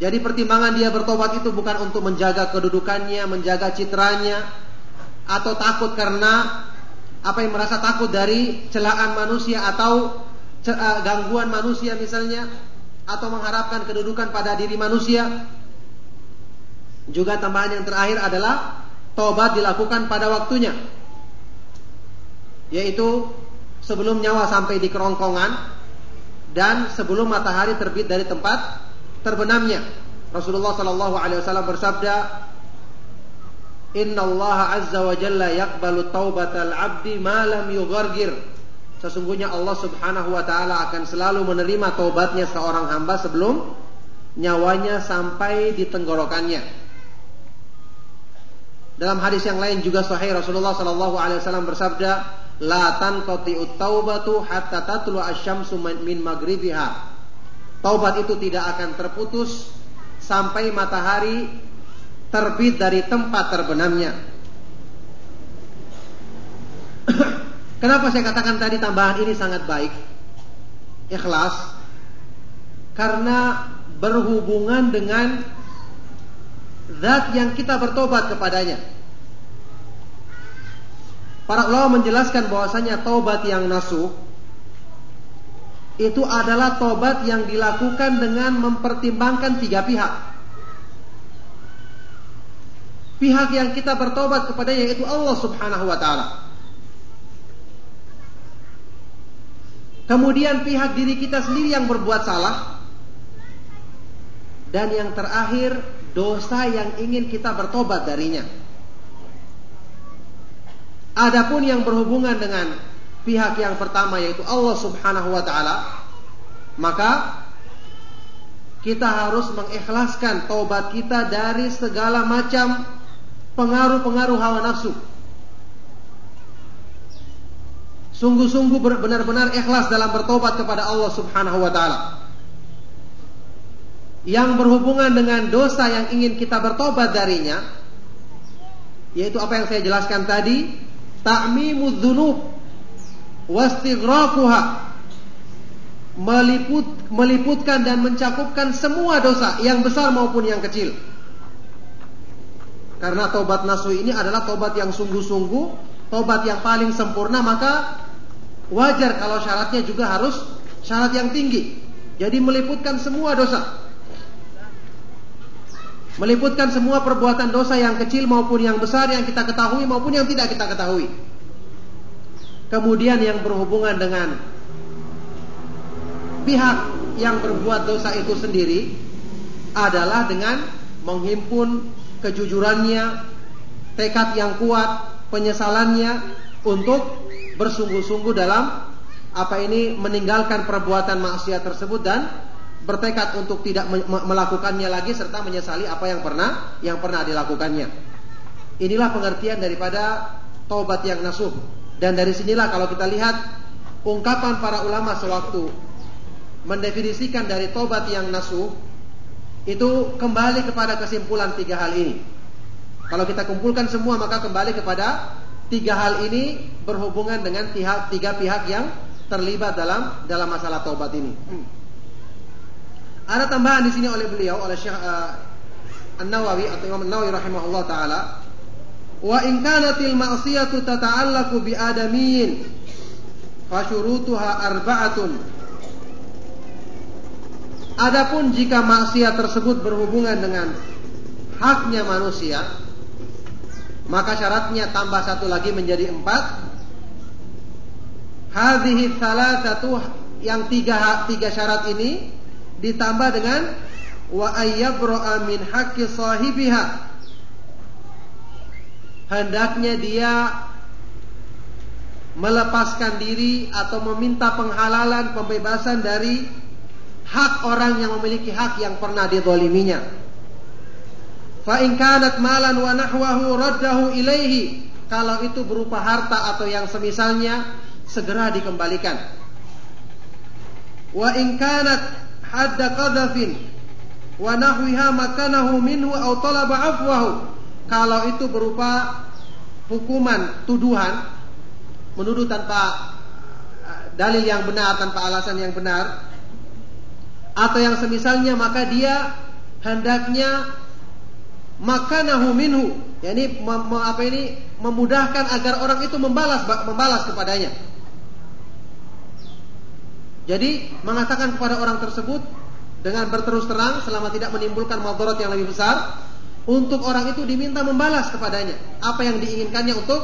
Jadi pertimbangan dia bertobat itu bukan untuk menjaga kedudukannya, menjaga citranya, atau takut karena apa yang merasa takut dari celaan manusia atau Eh, gangguan manusia misalnya atau mengharapkan kedudukan pada diri manusia. Juga tambahan yang terakhir adalah tobat dilakukan pada waktunya. Yaitu sebelum nyawa sampai di kerongkongan dan sebelum matahari terbit dari tempat terbenamnya. Rasulullah Shallallahu alaihi wasallam bersabda, "Inna Allah azza wa jalla yaqbalu taubatal 'abdi ma lam yughargir." Sesungguhnya Allah subhanahu wa ta'ala akan selalu menerima taubatnya seorang hamba sebelum nyawanya sampai di tenggorokannya. Dalam hadis yang lain juga sahih Rasulullah sallallahu alaihi wasallam bersabda, "La tanqati'ut taubatu hatta tatlu asy-syamsu min maghribiha." Taubat itu tidak akan terputus sampai matahari terbit dari tempat terbenamnya. Kenapa saya katakan tadi tambahan ini sangat baik? Ikhlas. Karena berhubungan dengan zat yang kita bertobat kepadanya. Para ulama menjelaskan bahwasanya tobat yang nasuh itu adalah tobat yang dilakukan dengan mempertimbangkan tiga pihak. Pihak yang kita bertobat kepadanya yaitu Allah Subhanahu wa taala. Kemudian pihak diri kita sendiri yang berbuat salah. Dan yang terakhir dosa yang ingin kita bertobat darinya. Adapun yang berhubungan dengan pihak yang pertama yaitu Allah Subhanahu wa taala, maka kita harus mengikhlaskan taubat kita dari segala macam pengaruh-pengaruh hawa nafsu. sungguh-sungguh benar-benar ikhlas dalam bertobat kepada Allah Subhanahu wa taala. Yang berhubungan dengan dosa yang ingin kita bertobat darinya yaitu apa yang saya jelaskan tadi, ta'mimudz dzunub wastighraquha meliput meliputkan dan mencakupkan semua dosa yang besar maupun yang kecil. Karena tobat nasuh ini adalah tobat yang sungguh-sungguh, tobat yang paling sempurna, maka Wajar kalau syaratnya juga harus syarat yang tinggi. Jadi meliputkan semua dosa. Meliputkan semua perbuatan dosa yang kecil maupun yang besar yang kita ketahui maupun yang tidak kita ketahui. Kemudian yang berhubungan dengan pihak yang berbuat dosa itu sendiri adalah dengan menghimpun kejujurannya, tekad yang kuat, penyesalannya untuk bersungguh-sungguh dalam apa ini meninggalkan perbuatan maksiat tersebut dan bertekad untuk tidak melakukannya lagi serta menyesali apa yang pernah yang pernah dilakukannya. Inilah pengertian daripada taubat yang nasuh. Dan dari sinilah kalau kita lihat ungkapan para ulama sewaktu mendefinisikan dari taubat yang nasuh itu kembali kepada kesimpulan tiga hal ini. Kalau kita kumpulkan semua maka kembali kepada Tiga hal ini berhubungan dengan pihak, tiga pihak yang terlibat dalam dalam masalah taubat ini. Ada tambahan di sini oleh beliau oleh Syekh uh, An-Nawawi atau Imam An-Nawawi rahimahullah taala, "Wa in kanatil ma'siyatu tata'allaqu bi adamiyyin fa syurutuha arba'atun." Adapun jika maksiat tersebut berhubungan dengan haknya manusia, maka syaratnya tambah satu lagi menjadi empat. Hadhihi satu yang tiga tiga syarat ini ditambah dengan wa ayyabra min haqqi sahibiha. Hendaknya dia melepaskan diri atau meminta penghalalan pembebasan dari hak orang yang memiliki hak yang pernah didoliminya. Fa in kanat malan wa nahwahu raddahu ilaihi. Kalau itu berupa harta atau yang semisalnya segera dikembalikan. Wa in kanat hadda qadhafin wa nahwiha makanahu minhu aw talaba afwahu. Kalau itu berupa hukuman tuduhan menuduh tanpa eh, dalil yang benar tanpa alasan yang benar atau yang semisalnya maka dia hendaknya makanahu minhu. Yakni apa ini memudahkan agar orang itu membalas membalas kepadanya. Jadi mengatakan kepada orang tersebut dengan berterus terang selama tidak menimbulkan madarat yang lebih besar untuk orang itu diminta membalas kepadanya apa yang diinginkannya untuk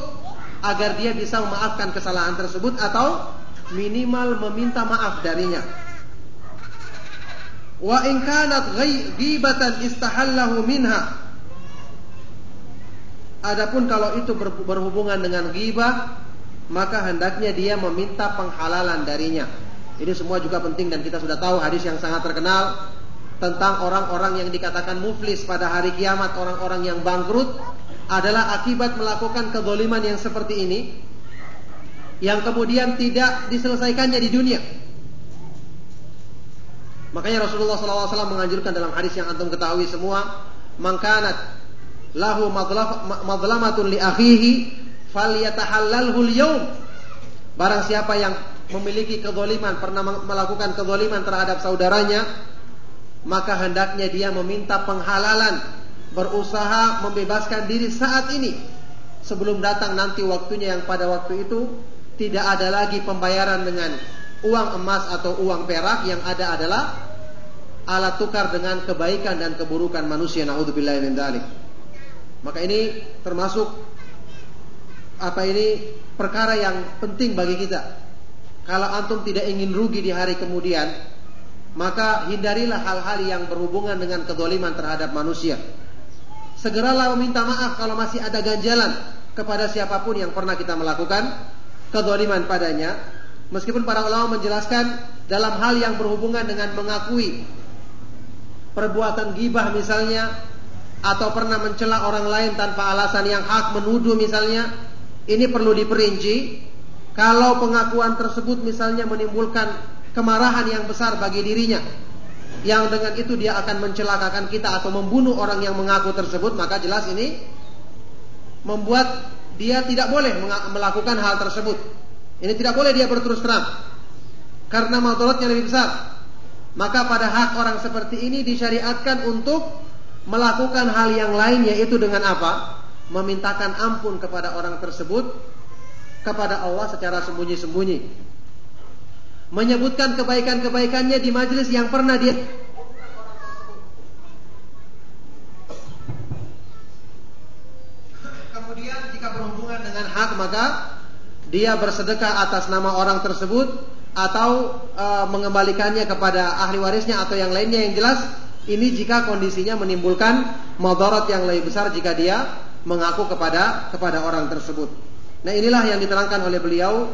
agar dia bisa memaafkan kesalahan tersebut atau minimal meminta maaf darinya. Wa in kanat ghibatan istahallahu minha. Adapun kalau itu berhubungan dengan ghibah, maka hendaknya dia meminta penghalalan darinya. Ini semua juga penting dan kita sudah tahu hadis yang sangat terkenal tentang orang-orang yang dikatakan muflis pada hari kiamat, orang-orang yang bangkrut adalah akibat melakukan kezaliman yang seperti ini yang kemudian tidak diselesaikannya di dunia. Makanya Rasulullah SAW menganjurkan dalam hadis yang antum ketahui semua, mangkanat lahu madlamatun li akhihi falyatahallalhu al-yawm. Barang siapa yang memiliki kezaliman, pernah melakukan kezaliman terhadap saudaranya, maka hendaknya dia meminta penghalalan. Berusaha membebaskan diri saat ini. Sebelum datang nanti waktunya yang pada waktu itu tidak ada lagi pembayaran dengan uang emas atau uang perak. Yang ada adalah alat tukar dengan kebaikan dan keburukan manusia. Naudzubillah min dzalik maka ini termasuk apa ini perkara yang penting bagi kita. Kalau antum tidak ingin rugi di hari kemudian maka hindarilah hal-hal yang berhubungan dengan kedoliman terhadap manusia segeralah meminta maaf kalau masih ada ganjalan kepada siapa pun yang pernah kita melakukan kedoliman padanya. Meskipun para ulama menjelaskan dalam hal yang berhubungan dengan mengakui perbuatan gibah misalnya atau pernah mencela orang lain tanpa alasan yang hak menuduh misalnya ini perlu diperinci kalau pengakuan tersebut misalnya menimbulkan kemarahan yang besar bagi dirinya. Yang dengan itu dia akan mencelakakan kita atau membunuh orang yang mengaku tersebut maka jelas ini membuat dia tidak boleh melakukan hal tersebut. Ini tidak boleh dia berterus terang. Karena madaratnya lebih besar. Maka pada hak orang seperti ini disyariatkan untuk melakukan hal yang lain yaitu dengan apa? Memintakan ampun kepada orang tersebut kepada Allah secara sembunyi-sembunyi menyebutkan kebaikan-kebaikannya di majelis yang pernah dia Kemudian jika berhubungan dengan hak maka dia bersedekah atas nama orang tersebut atau e, mengembalikannya kepada ahli warisnya atau yang lainnya yang jelas ini jika kondisinya menimbulkan madarat yang lebih besar jika dia mengaku kepada kepada orang tersebut. Nah, inilah yang diterangkan oleh beliau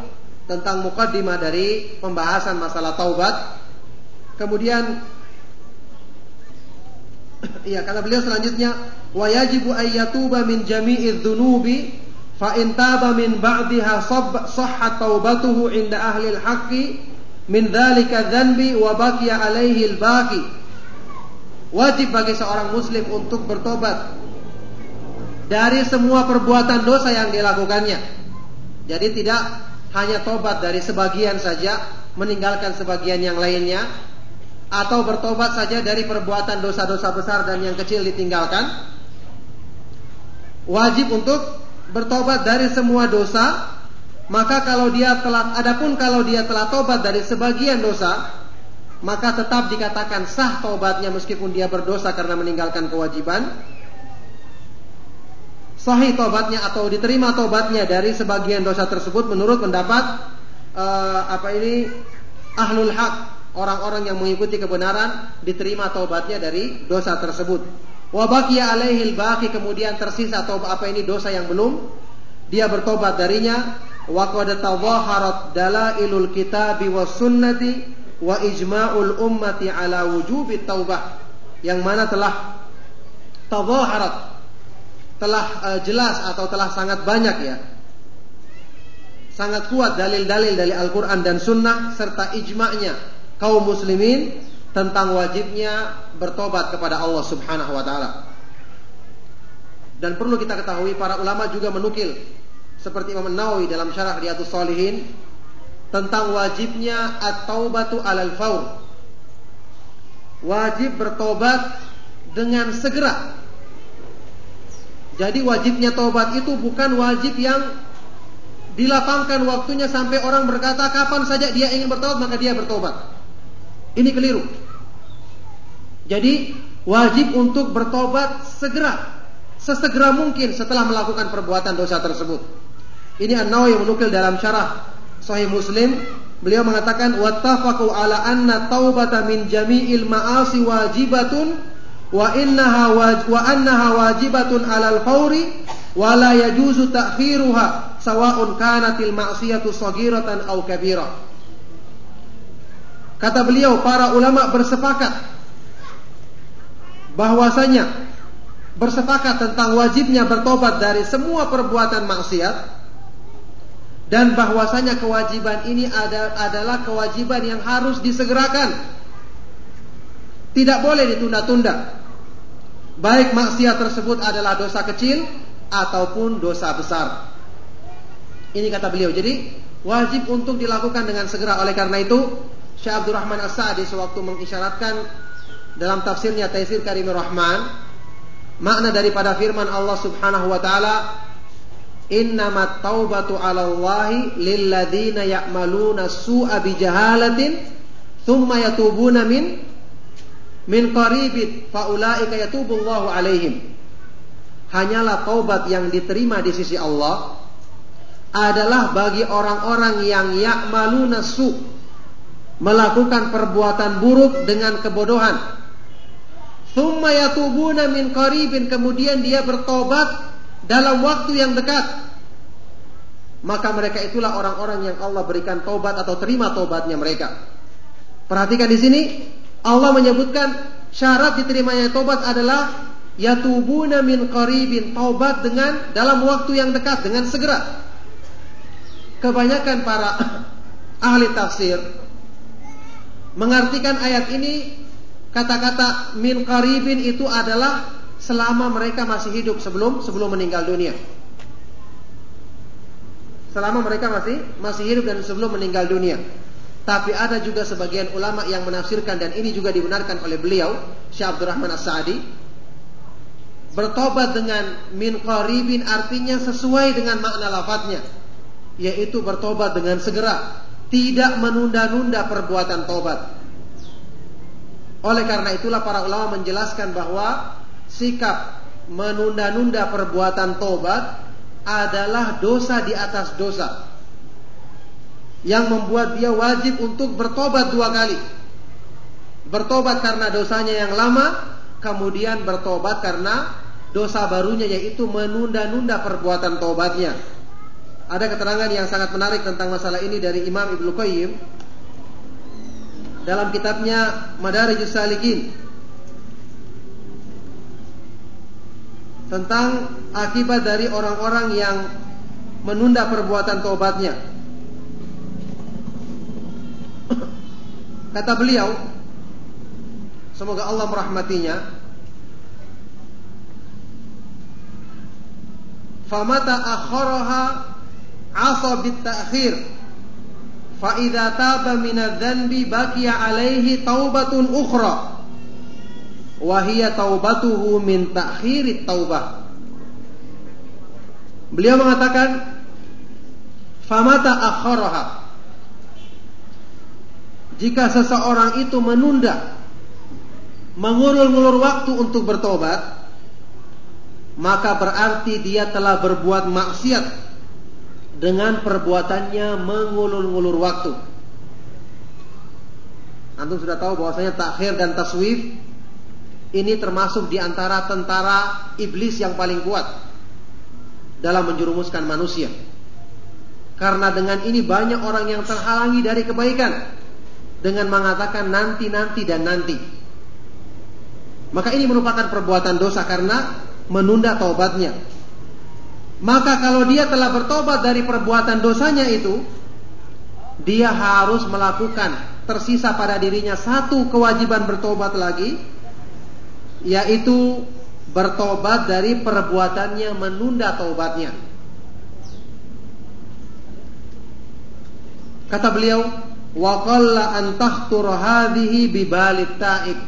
tentang mukaddimah dari pembahasan masalah taubat. Kemudian ya kata beliau selanjutnya wa yajibu ayyatuba min jami'i dzunubi fa in taba min ba'diha sahha taubatuhu inda ahli al-haqqi min dzalika dzanbi wa baqiya alaihi al-baqi wajib bagi seorang muslim untuk bertobat dari semua perbuatan dosa yang dilakukannya jadi tidak hanya tobat dari sebagian saja, meninggalkan sebagian yang lainnya, atau bertobat saja dari perbuatan dosa-dosa besar dan yang kecil ditinggalkan. Wajib untuk bertobat dari semua dosa, maka kalau dia telah adapun kalau dia telah tobat dari sebagian dosa, maka tetap dikatakan sah tobatnya meskipun dia berdosa karena meninggalkan kewajiban sahih tobatnya atau diterima tobatnya dari sebagian dosa tersebut menurut pendapat uh, apa ini ahlul hak orang-orang yang mengikuti kebenaran diterima tobatnya dari dosa tersebut. Wabakia alaihil baki kemudian tersisa atau apa ini dosa yang belum dia bertobat darinya wa qad tadhaharat dalailul kitabi was sunnati wa ijma'ul ummati ala wujubi taubah yang mana telah tadhaharat telah uh, jelas atau telah sangat banyak ya sangat kuat dalil-dalil dari Al-Quran dan Sunnah serta ijma'nya kaum muslimin tentang wajibnya bertobat kepada Allah Subhanahu wa taala. Dan perlu kita ketahui para ulama juga menukil seperti Imam Nawawi dalam syarah Riyadhus Shalihin tentang wajibnya at-taubatu alal faur. Wajib bertobat dengan segera jadi wajibnya taubat itu bukan wajib yang dilapangkan waktunya sampai orang berkata kapan saja dia ingin bertobat maka dia bertobat. Ini keliru. Jadi wajib untuk bertobat segera, sesegera mungkin setelah melakukan perbuatan dosa tersebut. Ini An-Nawawi menukil dalam syarah Sahih Muslim, beliau mengatakan wattafaqu ala anna taubata min jami'il ma'asi wajibatun wa innaha wa annaha wajibatun 'alal fawri wa la yajuzu ta'khiruha sawa'un kanatil ma'siyatu saghiratan aw kabira. Kata beliau para ulama bersepakat bahwasanya bersepakat tentang wajibnya bertobat dari semua perbuatan maksiat dan bahwasanya kewajiban ini ada, adalah kewajiban yang harus disegerakan. Tidak boleh ditunda-tunda baik maksiat tersebut adalah dosa kecil ataupun dosa besar. Ini kata beliau. Jadi wajib untuk dilakukan dengan segera. Oleh karena itu, Syekh Abdurrahman As-Sa'di sewaktu mengisyaratkan dalam tafsirnya Taisir Karimur Rahman makna daripada firman Allah Subhanahu wa taala Innamat taubatu 'ala Allahi lilladzina ya'maluna su'a bijahalatin thumma yatubuna min min qaribin faulaika yatubullahu 'alaihim. Hanyalah taubat yang diterima di sisi Allah adalah bagi orang-orang yang ya'maluna su' melakukan perbuatan buruk dengan kebodohan. Thumma yatubuna min qaribin kemudian dia bertobat dalam waktu yang dekat maka mereka itulah orang-orang yang Allah berikan taubat atau terima taubatnya mereka. Perhatikan di sini Allah menyebutkan syarat diterimanya taubat adalah yatubuna min qaribin taubat dengan dalam waktu yang dekat dengan segera. Kebanyakan para ahli tafsir mengartikan ayat ini kata-kata min qaribin itu adalah selama mereka masih hidup sebelum sebelum meninggal dunia selama mereka masih masih hidup dan sebelum meninggal dunia. Tapi ada juga sebagian ulama yang menafsirkan dan ini juga dibenarkan oleh beliau, Syekh Abdurrahman As-Sa'di. Bertobat dengan min qaribin artinya sesuai dengan makna lafadznya, yaitu bertobat dengan segera, tidak menunda-nunda perbuatan tobat. Oleh karena itulah para ulama menjelaskan bahwa sikap menunda-nunda perbuatan tobat adalah dosa di atas dosa yang membuat dia wajib untuk bertobat dua kali. Bertobat karena dosanya yang lama, kemudian bertobat karena dosa barunya yaitu menunda-nunda perbuatan tobatnya. Ada keterangan yang sangat menarik tentang masalah ini dari Imam Ibnu Qayyim dalam kitabnya Madarijus Salikin tentang akibat dari orang-orang yang menunda perbuatan tobatnya. Kata beliau, semoga Allah merahmatinya. Famata akharaha asa bit ta'khir. Fa idza taba min adz-dzanbi baqiya alaihi taubatun ukhra wahia taubatuhu min ta'khirit taubah. Beliau mengatakan famata akharaha. Jika seseorang itu menunda mengulur-ngulur waktu untuk bertobat, maka berarti dia telah berbuat maksiat dengan perbuatannya mengulur-ngulur waktu. Antum sudah tahu bahwasanya takhir dan taswif ini termasuk di antara tentara iblis yang paling kuat dalam menjerumuskan manusia. Karena dengan ini banyak orang yang terhalangi dari kebaikan dengan mengatakan nanti, nanti dan nanti. Maka ini merupakan perbuatan dosa karena menunda taubatnya. Maka kalau dia telah bertobat dari perbuatan dosanya itu, dia harus melakukan tersisa pada dirinya satu kewajiban bertobat lagi yaitu bertobat dari perbuatannya menunda taubatnya. Kata beliau, wa qalla an tahtur hadhihi bi balit ta'ib.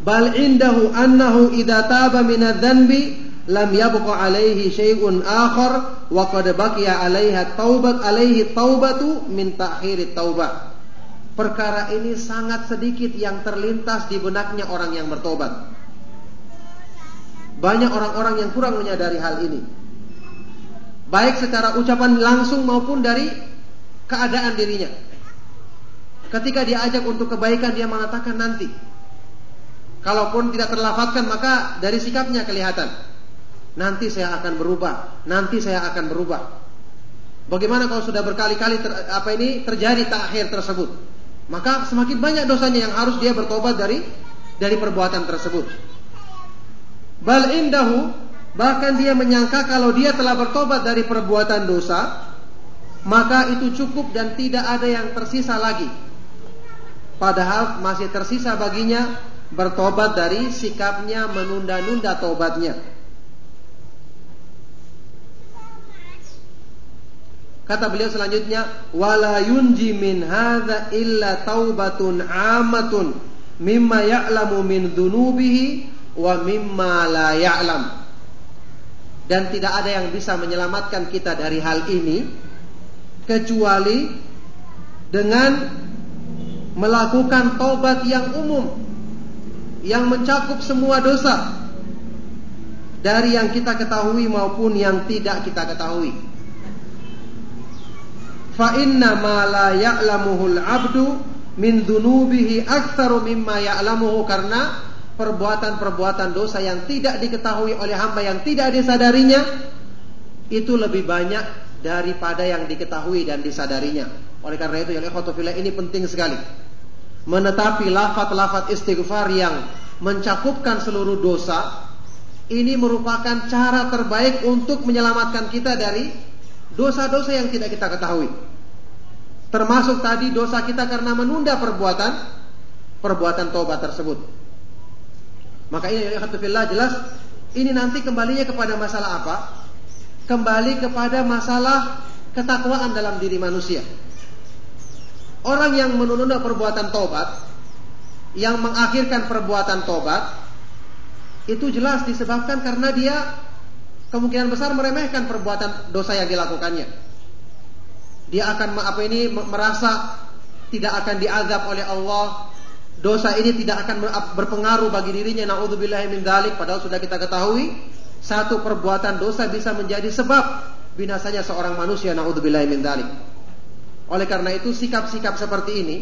Bal indahu annahu idza taba min adz-dzanbi lam yabqa alaihi syai'un akhar wa qad baqiya alaiha taubat alaihi taubatu min ta'khiri taubah perkara ini sangat sedikit yang terlintas di benaknya orang yang bertobat. Banyak orang-orang yang kurang menyadari hal ini. Baik secara ucapan langsung maupun dari keadaan dirinya. Ketika diajak untuk kebaikan dia mengatakan nanti. Kalaupun tidak terlafatkan maka dari sikapnya kelihatan. Nanti saya akan berubah, nanti saya akan berubah. Bagaimana kalau sudah berkali-kali apa ini terjadi takhir tersebut? maka semakin banyak dosanya yang harus dia bertobat dari dari perbuatan tersebut. Bal indahu bahkan dia menyangka kalau dia telah bertobat dari perbuatan dosa, maka itu cukup dan tidak ada yang tersisa lagi. Padahal masih tersisa baginya bertobat dari sikapnya menunda-nunda tobatnya. Kata beliau selanjutnya, wala yunji min illa taubatun amatun mimma ya'lamu min dhunubihi wa mimma la ya'lam. Dan tidak ada yang bisa menyelamatkan kita dari hal ini kecuali dengan melakukan taubat yang umum yang mencakup semua dosa dari yang kita ketahui maupun yang tidak kita ketahui. Fa inna ma la ya'lamuhul abdu min dunubihi aktsaru mimma ya'lamuhu karena perbuatan-perbuatan dosa yang tidak diketahui oleh hamba yang tidak disadarinya itu lebih banyak daripada yang diketahui dan disadarinya. Oleh karena itu, ya ikhwatufillah ini penting sekali. Menetapi lafat-lafat istighfar yang mencakupkan seluruh dosa ini merupakan cara terbaik untuk menyelamatkan kita dari dosa-dosa yang tidak kita ketahui. Termasuk tadi dosa kita karena menunda perbuatan perbuatan tobat tersebut. Maka ini ya jelas ini nanti kembalinya kepada masalah apa? Kembali kepada masalah ketakwaan dalam diri manusia. Orang yang menunda perbuatan tobat, yang mengakhirkan perbuatan tobat, itu jelas disebabkan karena dia kemungkinan besar meremehkan perbuatan dosa yang dilakukannya. Dia akan apa ini merasa tidak akan diazab oleh Allah, dosa ini tidak akan berpengaruh bagi dirinya naudzubillah min dzalik padahal sudah kita ketahui satu perbuatan dosa bisa menjadi sebab binasanya seorang manusia naudzubillah min dzalik oleh karena itu sikap-sikap seperti ini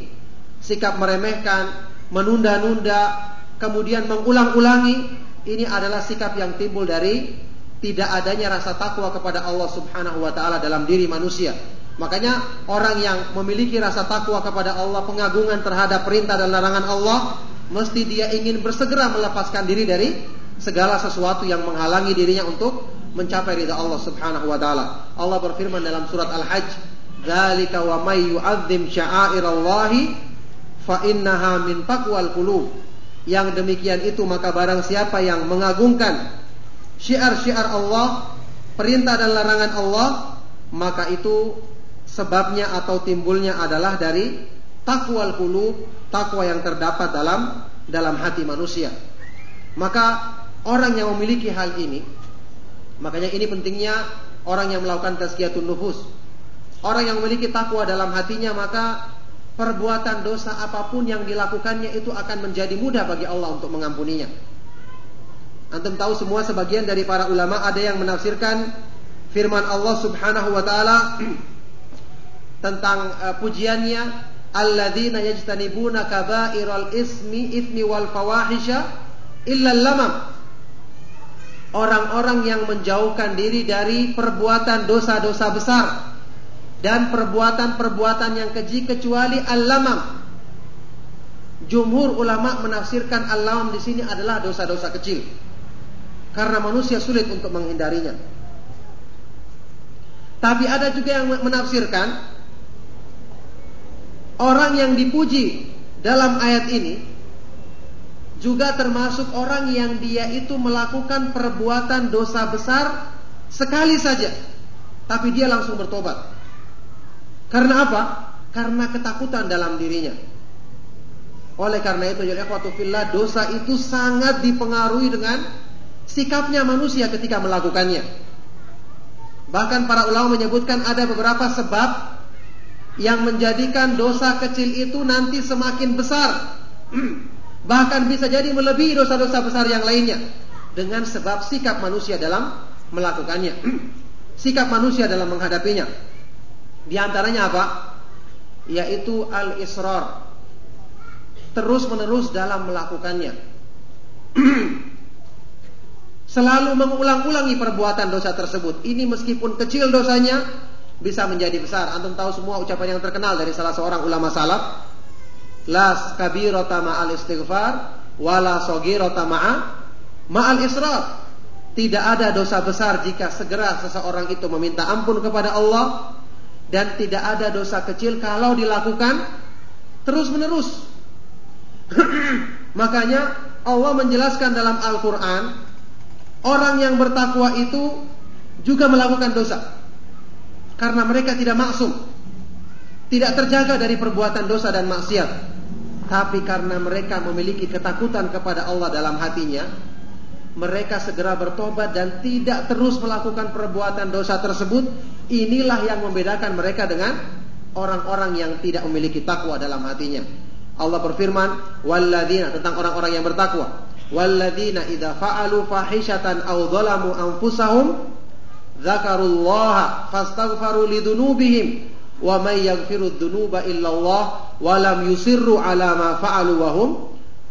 sikap meremehkan menunda-nunda kemudian mengulang-ulangi ini adalah sikap yang timbul dari tidak adanya rasa takwa kepada Allah Subhanahu wa taala dalam diri manusia. Makanya orang yang memiliki rasa takwa kepada Allah, pengagungan terhadap perintah dan larangan Allah, mesti dia ingin bersegera melepaskan diri dari segala sesuatu yang menghalangi dirinya untuk mencapai ridha Allah Subhanahu wa taala. Allah berfirman dalam surat Al-Hajj, "Dzalika wa may yu'azzim sya'airallahi fa innaha min taqwal qulub." Yang demikian itu maka barang siapa yang mengagungkan syiar-syiar Allah, perintah dan larangan Allah, maka itu sebabnya atau timbulnya adalah dari takwal qulub, takwa yang terdapat dalam dalam hati manusia. Maka orang yang memiliki hal ini, makanya ini pentingnya orang yang melakukan tazkiyatun nufus. Orang yang memiliki takwa dalam hatinya maka perbuatan dosa apa pun yang dilakukannya itu akan menjadi mudah bagi Allah untuk mengampuninya. Antum tahu semua sebagian dari para ulama ada yang menafsirkan firman Allah Subhanahu wa taala tentang uh, pujiannya alladzina yajtanibuna kaba'iral ismi ithmi wal fawahisha illa lamam orang-orang yang menjauhkan diri dari perbuatan dosa-dosa besar dan perbuatan-perbuatan yang keji kecuali al-lamam Jumhur ulama menafsirkan al-lamam di sini adalah dosa-dosa kecil karena manusia sulit untuk menghindarinya. Tapi ada juga yang menafsirkan Orang yang dipuji dalam ayat ini juga termasuk orang yang dia itu melakukan perbuatan dosa besar sekali saja, tapi dia langsung bertobat. Karena apa? Karena ketakutan dalam dirinya. Oleh karena itu, ya fillah, dosa itu sangat dipengaruhi dengan sikapnya manusia ketika melakukannya. Bahkan para ulama menyebutkan ada beberapa sebab yang menjadikan dosa kecil itu nanti semakin besar. Bahkan bisa jadi melebihi dosa-dosa besar yang lainnya dengan sebab sikap manusia dalam melakukannya. sikap manusia dalam menghadapinya. Di antaranya apa? Yaitu al-israr. Terus-menerus dalam melakukannya. Selalu mengulang-ulangi perbuatan dosa tersebut. Ini meskipun kecil dosanya, bisa menjadi besar. Antum tahu semua ucapan yang terkenal dari salah seorang ulama salaf. Las kabirota ma'al istighfar wala sogirota ma'a ma'al israf. Tidak ada dosa besar jika segera seseorang itu meminta ampun kepada Allah dan tidak ada dosa kecil kalau dilakukan terus menerus. Makanya Allah menjelaskan dalam Al-Quran orang yang bertakwa itu juga melakukan dosa karena mereka tidak maksum, tidak terjaga dari perbuatan dosa dan maksiat. Tapi karena mereka memiliki ketakutan kepada Allah dalam hatinya, mereka segera bertobat dan tidak terus melakukan perbuatan dosa tersebut, inilah yang membedakan mereka dengan orang-orang yang tidak memiliki takwa dalam hatinya. Allah berfirman, "Walladzina" tentang orang-orang yang bertakwa. "Walladzina idza fa'alu fahishatan aw dhalamu anfusahum dzakarullaha fastaghfaru lidunubihim wa may yaghfiru dzunuba illallah wa lam yusirru ala ma fa'alu wa hum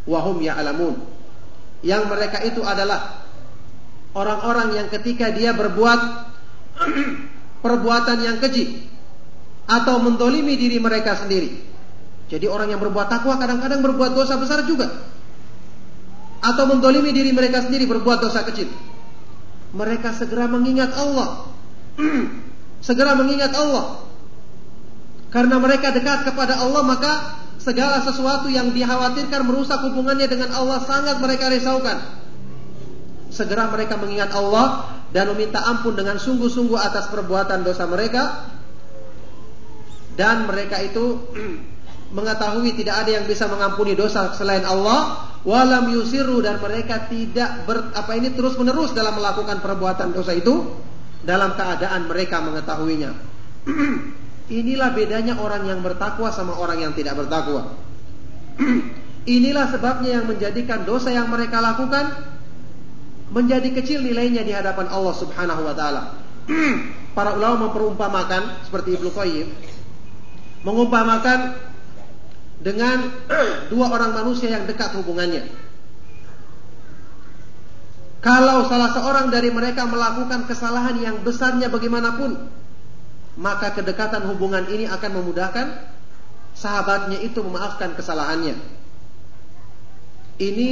wa hum ya'lamun." Yang mereka itu adalah orang-orang yang ketika dia berbuat perbuatan yang keji atau mendolimi diri mereka sendiri jadi orang yang berbuat takwa kadang-kadang berbuat dosa besar juga. Atau mendolimi diri mereka sendiri berbuat dosa kecil. Mereka segera mengingat Allah. segera mengingat Allah. Karena mereka dekat kepada Allah maka segala sesuatu yang dikhawatirkan merusak hubungannya dengan Allah sangat mereka risaukan. Segera mereka mengingat Allah dan meminta ampun dengan sungguh-sungguh atas perbuatan dosa mereka. Dan mereka itu mengetahui tidak ada yang bisa mengampuni dosa selain Allah walam yusiru dan mereka tidak ber, apa ini terus menerus dalam melakukan perbuatan dosa itu dalam keadaan mereka mengetahuinya inilah bedanya orang yang bertakwa sama orang yang tidak bertakwa inilah sebabnya yang menjadikan dosa yang mereka lakukan menjadi kecil nilainya di hadapan Allah Subhanahu wa taala para ulama memperumpamakan seperti Ibnu Qayyim mengumpamakan dengan dua orang manusia yang dekat hubungannya. Kalau salah seorang dari mereka melakukan kesalahan yang besarnya bagaimanapun, maka kedekatan hubungan ini akan memudahkan sahabatnya itu memaafkan kesalahannya. Ini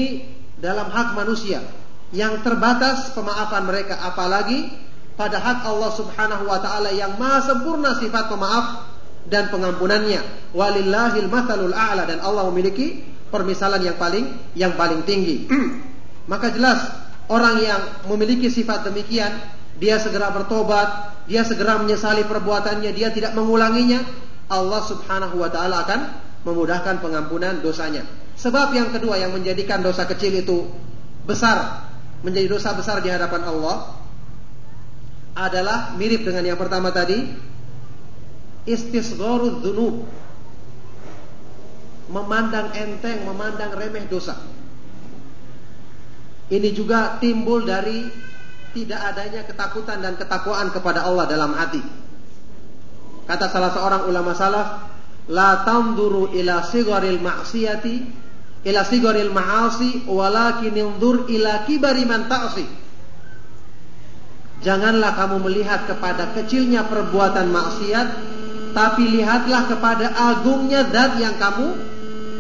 dalam hak manusia yang terbatas pemaafan mereka apalagi pada hak Allah Subhanahu wa taala yang maha sempurna sifat pemaaf dan pengampunannya. Walillahil mathalul a'la dan Allah memiliki permisalan yang paling yang paling tinggi. Maka jelas orang yang memiliki sifat demikian, dia segera bertobat, dia segera menyesali perbuatannya, dia tidak mengulanginya, Allah Subhanahu wa taala akan memudahkan pengampunan dosanya. Sebab yang kedua yang menjadikan dosa kecil itu besar, menjadi dosa besar di hadapan Allah adalah mirip dengan yang pertama tadi, istisgharud dzunub memandang enteng, memandang remeh dosa. Ini juga timbul dari tidak adanya ketakutan dan ketakwaan kepada Allah dalam hati. Kata salah seorang ulama salaf, la tanduru ila sigharil ma'siyati ila sigharil ma'asi walakin indur ila kibari man ta'si. Janganlah kamu melihat kepada kecilnya perbuatan maksiat tapi lihatlah kepada agungnya zat yang kamu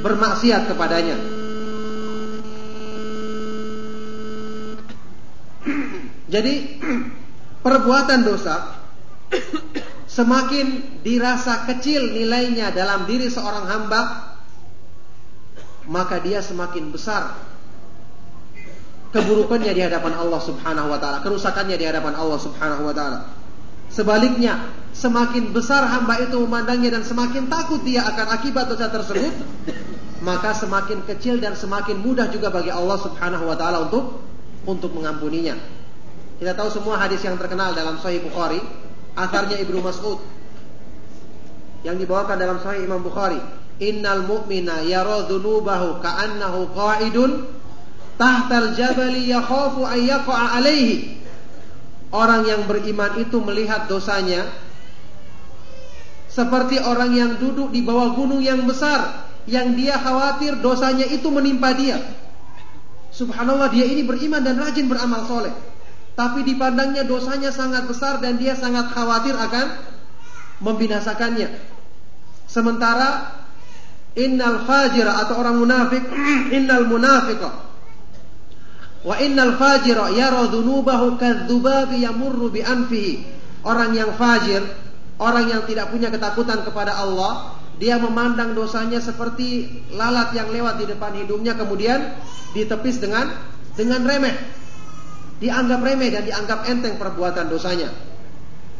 bermaksiat kepadanya. Jadi perbuatan dosa semakin dirasa kecil nilainya dalam diri seorang hamba, maka dia semakin besar keburukannya di hadapan Allah Subhanahu wa taala, kerusakannya di hadapan Allah Subhanahu wa taala. Sebaliknya, semakin besar hamba itu memandangnya dan semakin takut dia akan akibat dosa tersebut, maka semakin kecil dan semakin mudah juga bagi Allah Subhanahu wa taala untuk untuk mengampuninya. Kita tahu semua hadis yang terkenal dalam Sahih Bukhari, asarnya Ibnu Mas'ud yang dibawakan dalam Sahih Imam Bukhari. Innal mu'mina yara dzunubahu ka'annahu qa'idun tahtal jabali yakhafu an yaqa'a alaihi Orang yang beriman itu melihat dosanya seperti orang yang duduk di bawah gunung yang besar yang dia khawatir dosanya itu menimpa dia. Subhanallah dia ini beriman dan rajin beramal soleh. Tapi dipandangnya dosanya sangat besar dan dia sangat khawatir akan membinasakannya. Sementara innal fajira atau orang munafik, innal munafiqah Wa innal fajira yara dhunubahu kadzubabi yamurru bi anfihi. Orang yang fajir, orang yang tidak punya ketakutan kepada Allah, dia memandang dosanya seperti lalat yang lewat di depan hidungnya kemudian ditepis dengan dengan remeh. Dianggap remeh dan dianggap enteng perbuatan dosanya.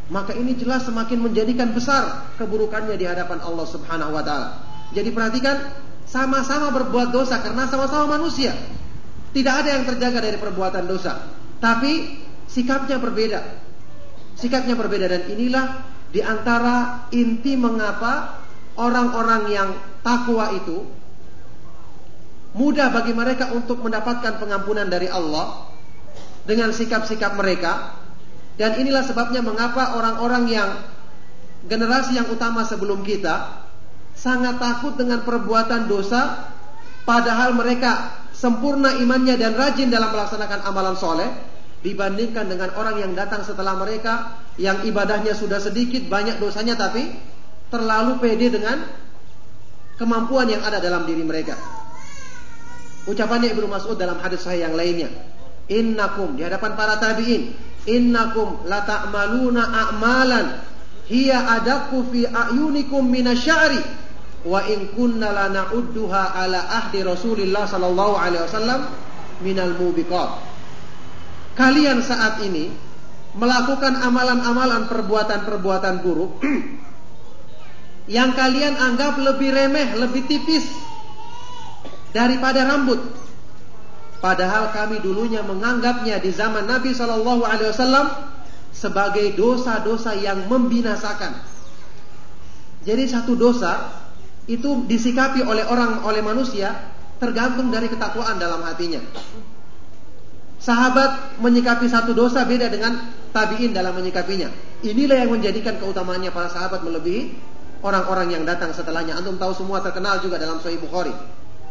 Maka ini jelas semakin menjadikan besar keburukannya di hadapan Allah Subhanahu wa taala. Jadi perhatikan sama-sama berbuat dosa karena sama-sama manusia. Tidak ada yang terjaga dari perbuatan dosa. Tapi sikapnya berbeda. Sikapnya berbeda dan inilah di antara inti mengapa orang-orang yang takwa itu mudah bagi mereka untuk mendapatkan pengampunan dari Allah dengan sikap-sikap mereka dan inilah sebabnya mengapa orang-orang yang generasi yang utama sebelum kita sangat takut dengan perbuatan dosa padahal mereka sempurna imannya dan rajin dalam melaksanakan amalan soleh dibandingkan dengan orang yang datang setelah mereka yang ibadahnya sudah sedikit banyak dosanya tapi terlalu pede dengan kemampuan yang ada dalam diri mereka. Ucapannya Ibnu Mas'ud dalam hadis sahih yang lainnya, "Innakum" di hadapan para tabi'in, "Innakum la ta'maluna a'malan hiya adaku fi a'yunikum minasy'ari wa in kunna la na'udduha ala ahdi Rasulillah sallallahu alaihi wasallam minal mubiqat." Kalian saat ini melakukan amalan-amalan perbuatan-perbuatan buruk yang kalian anggap lebih remeh, lebih tipis daripada rambut. Padahal kami dulunya menganggapnya di zaman Nabi Shallallahu Alaihi Wasallam sebagai dosa-dosa yang membinasakan. Jadi satu dosa itu disikapi oleh orang oleh manusia tergantung dari ketakwaan dalam hatinya. Sahabat menyikapi satu dosa beda dengan tabiin dalam menyikapinya. Inilah yang menjadikan keutamaannya para sahabat melebihi orang-orang yang datang setelahnya. Antum tahu semua terkenal juga dalam Sahih Bukhari.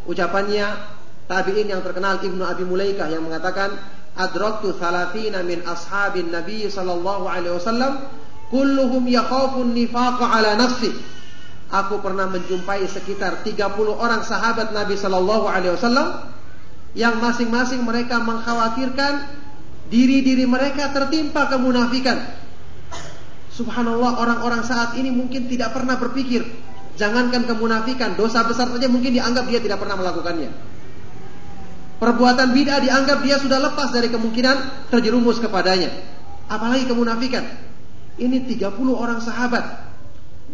Ucapannya tabi'in yang terkenal Ibnu Abi Mulaikah yang mengatakan adraktu thalathina min ashabin Nabi sallallahu alaihi wasallam kulluhum yakhafun nifaqa ala nafsi. Aku pernah menjumpai sekitar 30 orang sahabat Nabi sallallahu alaihi wasallam yang masing-masing mereka mengkhawatirkan diri-diri mereka tertimpa kemunafikan. Subhanallah orang-orang saat ini mungkin tidak pernah berpikir Jangankan kemunafikan, dosa besar saja mungkin dianggap dia tidak pernah melakukannya. Perbuatan bid'ah dianggap dia sudah lepas dari kemungkinan terjerumus kepadanya. Apalagi kemunafikan. Ini 30 orang sahabat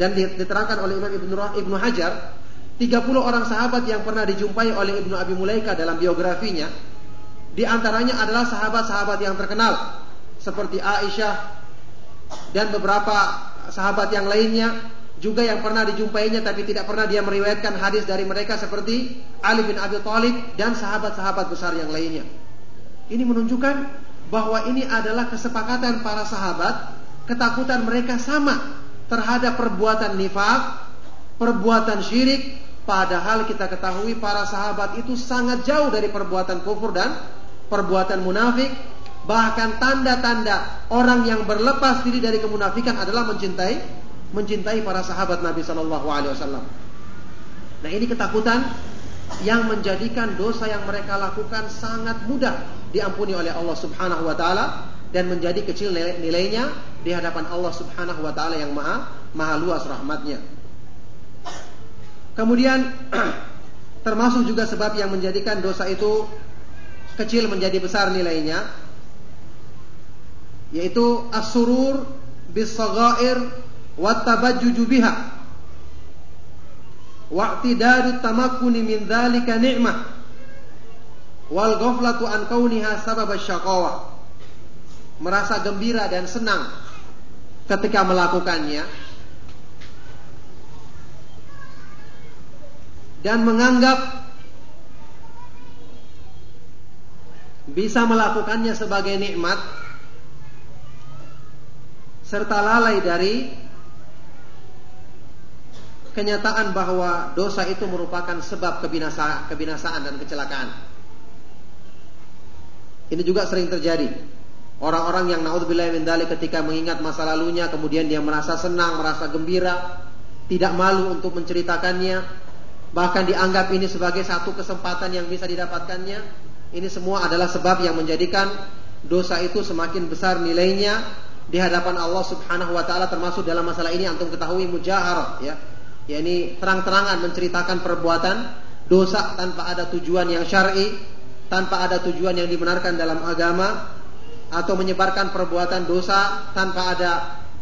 dan diterangkan oleh Imam Ibnu Ibnu Hajar 30 orang sahabat yang pernah dijumpai oleh Ibnu Abi Mulaika dalam biografinya di antaranya adalah sahabat-sahabat yang terkenal seperti Aisyah dan beberapa sahabat yang lainnya juga yang pernah dijumpainya tapi tidak pernah dia meriwayatkan hadis dari mereka seperti Ali bin Abi Thalib dan sahabat-sahabat besar yang lainnya. Ini menunjukkan bahwa ini adalah kesepakatan para sahabat, ketakutan mereka sama terhadap perbuatan nifak, perbuatan syirik, padahal kita ketahui para sahabat itu sangat jauh dari perbuatan kufur dan perbuatan munafik, bahkan tanda-tanda orang yang berlepas diri dari kemunafikan adalah mencintai mencintai para sahabat Nabi Shallallahu Alaihi Wasallam. Nah ini ketakutan yang menjadikan dosa yang mereka lakukan sangat mudah diampuni oleh Allah Subhanahu Wa Taala dan menjadi kecil nilainya di hadapan Allah Subhanahu Wa Taala yang maha maha luas rahmatnya. Kemudian termasuk juga sebab yang menjadikan dosa itu kecil menjadi besar nilainya yaitu as-surur bis wattabajjuju biha. Wa'tidadu tamakkuni min dzalika ni'mah. Wal ghaflatu an kauniha sabab syaqawa merasa gembira dan senang ketika melakukannya. Dan menganggap bisa melakukannya sebagai nikmat serta lalai dari kenyataan bahwa dosa itu merupakan sebab kebinasaan, kebinasaan dan kecelakaan. Ini juga sering terjadi. Orang-orang yang naudzubillah min ketika mengingat masa lalunya kemudian dia merasa senang, merasa gembira, tidak malu untuk menceritakannya, bahkan dianggap ini sebagai satu kesempatan yang bisa didapatkannya. Ini semua adalah sebab yang menjadikan dosa itu semakin besar nilainya di hadapan Allah Subhanahu wa taala termasuk dalam masalah ini antum ketahui mujaharah ya yakni terang-terangan menceritakan perbuatan dosa tanpa ada tujuan yang syar'i, tanpa ada tujuan yang dibenarkan dalam agama atau menyebarkan perbuatan dosa tanpa ada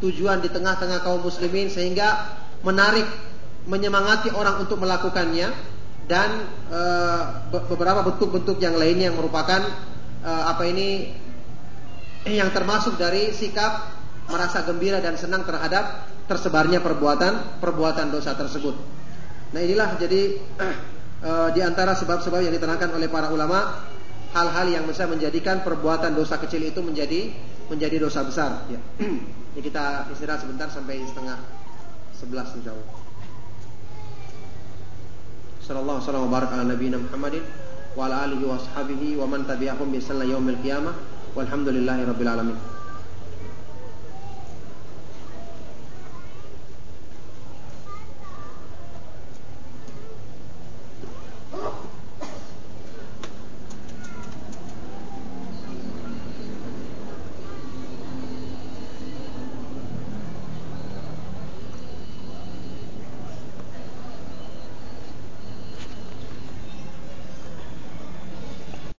tujuan di tengah-tengah kaum muslimin sehingga menarik menyemangati orang untuk melakukannya dan e, beberapa bentuk-bentuk yang lainnya yang merupakan e, apa ini yang termasuk dari sikap merasa gembira dan senang terhadap tersebarnya perbuatan perbuatan dosa tersebut. Nah inilah jadi e, di antara sebab-sebab yang diterangkan oleh para ulama hal-hal yang bisa menjadikan perbuatan dosa kecil itu menjadi menjadi dosa besar. Ya. Jadi kita istirahat sebentar sampai setengah sebelas Allah. Sallallahu alaihi wa barak ala nabiyina Muhammadin wa ala alihi wa man tabi'ahum bi sallallahu yaumil qiyamah.